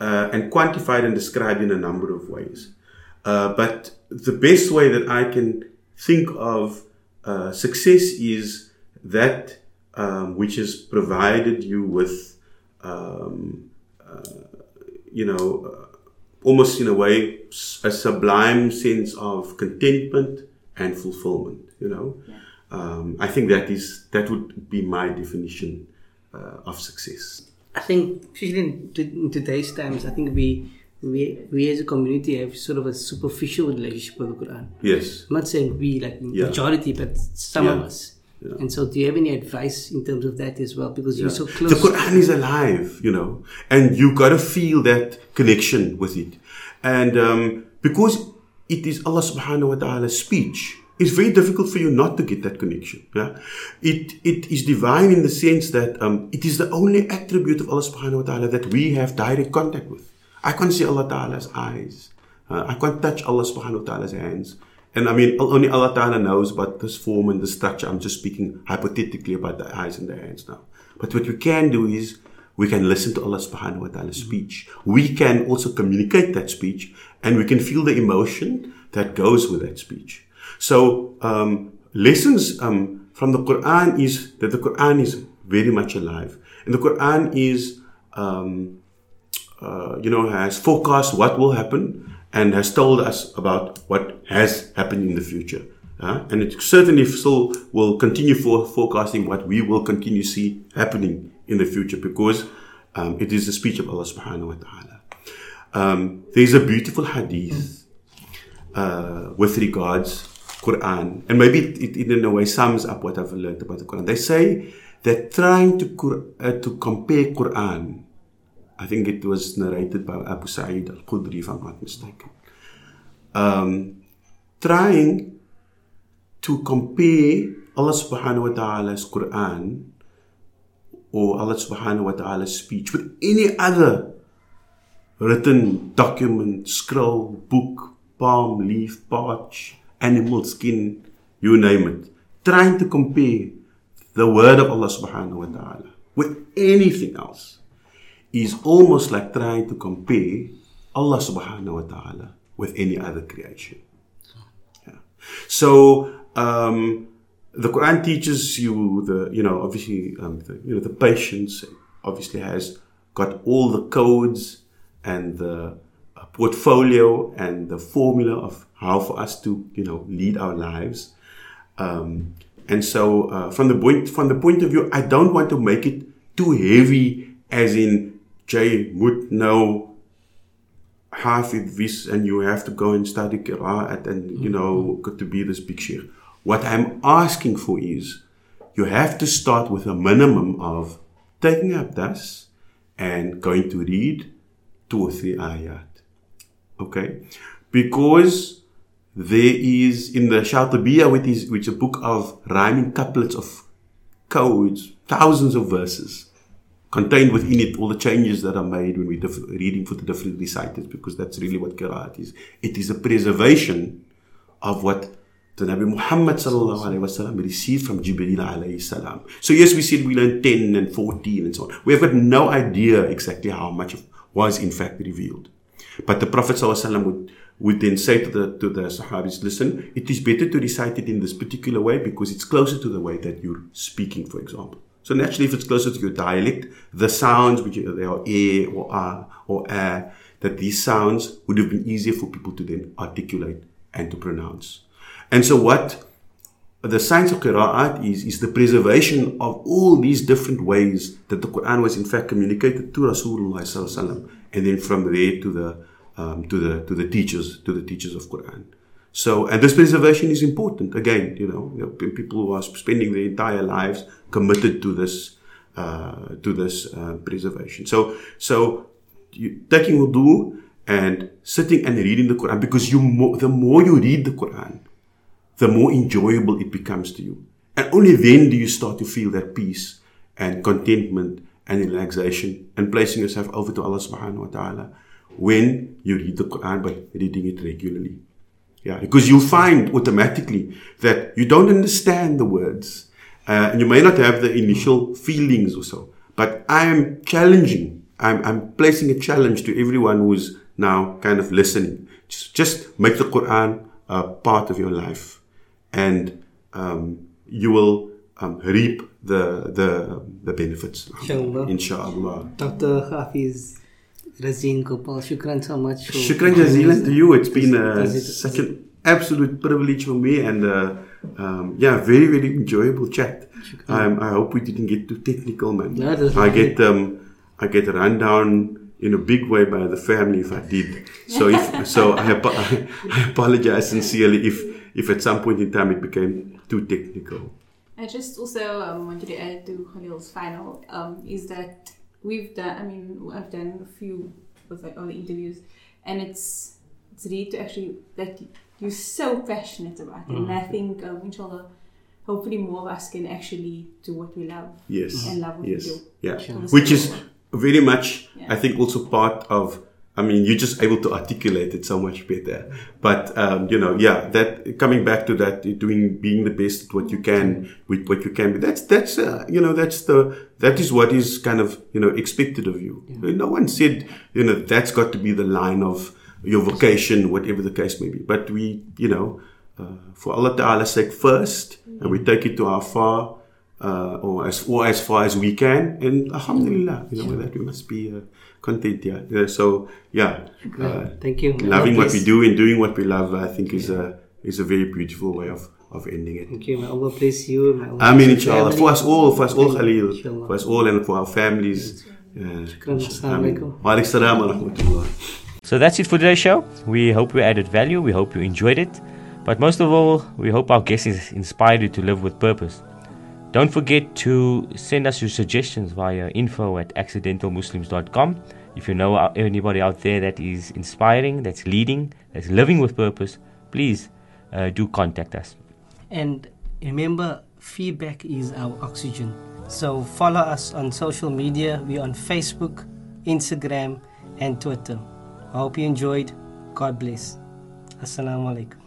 uh, and quantified and described in a number of ways, uh, but the best way that I can think of uh, success is that um, which has provided you with, um, uh, you know, uh, almost in a way, a sublime sense of contentment and fulfillment. You know, yeah. um, I think that is that would be my definition uh, of success. I think, especially in, in today's times, I think we we we as a community have sort of a superficial relationship with the Quran. Yes. I'm not saying we like yeah. majority, but some yeah. of us. Yeah. And so, do you have any advice in terms of that as well? Because you're so close. The Quran is alive, you know, and you've got to feel that connection with it. And um, because it is Allah subhanahu wa ta'ala's speech, it's very difficult for you not to get that connection. Yeah, it it is divine in the sense that um, it is the only attribute of Allah subhanahu wa ta'ala that we have direct contact with. I can't see Allah ta'ala's eyes. Uh, I can't touch Allah subhanahu wa ta'ala's hands. And I mean, only Allah Ta'ala knows about this form and the structure. I'm just speaking hypothetically about the eyes and the hands now. But what we can do is we can listen to Allah subhanahu wa ta'ala's speech. We can also communicate that speech and we can feel the emotion that goes with that speech. So, um, lessons um, from the Quran is that the Quran is very much alive. And the Quran is, um, uh, you know, has forecast what will happen and has told us about what has happened in the future. Uh, and it certainly still will continue for forecasting what we will continue to see happening in the future because um, it is the speech of Allah subhanahu wa ta'ala. Um, there's a beautiful hadith uh, with regards Quran, and maybe it, it, in a way sums up what I've learned about the Quran. They say that trying to uh, to compare Quran, I think it was narrated by Abu Sa'id al-Khudri, if I'm not mistaken. Um, trying to compare Allah subhanahu wa ta'ala's Quran or Allah subhanahu wa ta'ala's speech with any other written document, scroll, book, palm, leaf, parch, animal skin, you name it. Trying to compare the word of Allah subhanahu wa ta'ala with anything else is almost like trying to compare Allah subhanahu wa ta'ala with any other creation. Yeah. So, um, the Quran teaches you the, you know, obviously, um, the, you know, the patience obviously has got all the codes and the uh, portfolio and the formula of how for us to, you know, lead our lives. Um, and so, uh, from the point from the point of view, I don't want to make it too heavy, as in Jay would know half of this, and you have to go and study Qira'at and you know mm-hmm. got to be this big sheikh. What I'm asking for is, you have to start with a minimum of taking up this and going to read two or three ayat. Okay, because there is in the Shatibiya, which is, which is a book of rhyming couplets of codes, thousands of verses, contained within it all the changes that are made when we're diff- reading for the different reciters, because that's really what Qiraat is. It is a preservation of what the Nabi Muhammad wasallam received from Jibreel alayhi salam. So yes, we said we learned 10 and 14 and so on. We have got no idea exactly how much was in fact revealed. But the Prophet wasallam would would then say to the to the Sahabis, listen, it is better to recite it in this particular way because it's closer to the way that you're speaking, for example. So naturally, if it's closer to your dialect, the sounds which they are a or a or a, that these sounds would have been easier for people to then articulate and to pronounce. And so what the science of Qira'at is, is the preservation of all these different ways that the Quran was in fact communicated to Rasulullah and then from there to the um, to the to the teachers to the teachers of Quran. So, and this preservation is important. Again, you know, you know people who are spending their entire lives committed to this uh, to this uh, preservation. So, so you, taking wudu and sitting and reading the Quran because you mo- the more you read the Quran, the more enjoyable it becomes to you, and only then do you start to feel that peace and contentment and relaxation and placing yourself over to Allah Subhanahu wa Taala when you read the Quran by reading it regularly. Yeah, because you'll find automatically that you don't understand the words, uh, and you may not have the initial feelings or so. But I am challenging. I'm, I'm placing a challenge to everyone who's now kind of listening. Just, just make the Quran a part of your life, and um, you will um, reap the the the benefits. Inshallah. Inshallah. Dr. Hafiz Razeen Gopal, shukran so much. for- Shukran jazilan to you. It's been uh, Does it- such an absolute privilege for me, and uh, um, yeah, very very enjoyable chat. Um, I hope we didn't get too technical, man. No, I get um, I get run down in a big way by the family if I did. So if so, I, apo- I apologize sincerely if if at some point in time it became too technical. I just also um, wanted to add to Khalil's final um, is that we've done. I mean, I've done a few of the other interviews, and it's it's really to actually that you're so passionate about it, and I think um, inshallah, hopefully more of us can actually do what we love Yes. and love what Yes. we do. Yeah. Sure. Which is very much, Yeah. I think, also part of. I mean, you're just able to articulate it so much better. But um, you know, yeah, that coming back to that, doing being the best at what you can with what you can be. That's that's uh, you know that's the that is what is kind of you know expected of you. No one said you know that's got to be the line of your vocation, whatever the case may be. But we, you know, uh, for Allah Ta'ala's sake first, and we take it to our far uh, or as or as far as we can. And Alhamdulillah, you know, with that we must be uh, content. Yeah. yeah. So yeah, uh, Thank you. loving what we do and doing what we love, I think is a is a very beautiful way of of ending it. Thank you. May Allah bless you. May Allah I mean, inshallah, for us all, for us all, Khalil, Inshallah. for us all, and for our families. Shukran. Assalamu Ameen. alaikum. Wa alaikum salam wa rahmatullah. So that's it for today's show. We hope we added value. We hope you enjoyed it. But most of all, we hope our guests inspired you to live with purpose. Don't forget to send us your suggestions via info at accidentalmuslims.com. If you know anybody out there that is inspiring, that's leading, that's living with purpose, please uh, do contact us. And remember, feedback is our oxygen. So follow us on social media. We're on Facebook, Instagram, and Twitter. I hope you enjoyed. God bless. Assalamu alaikum.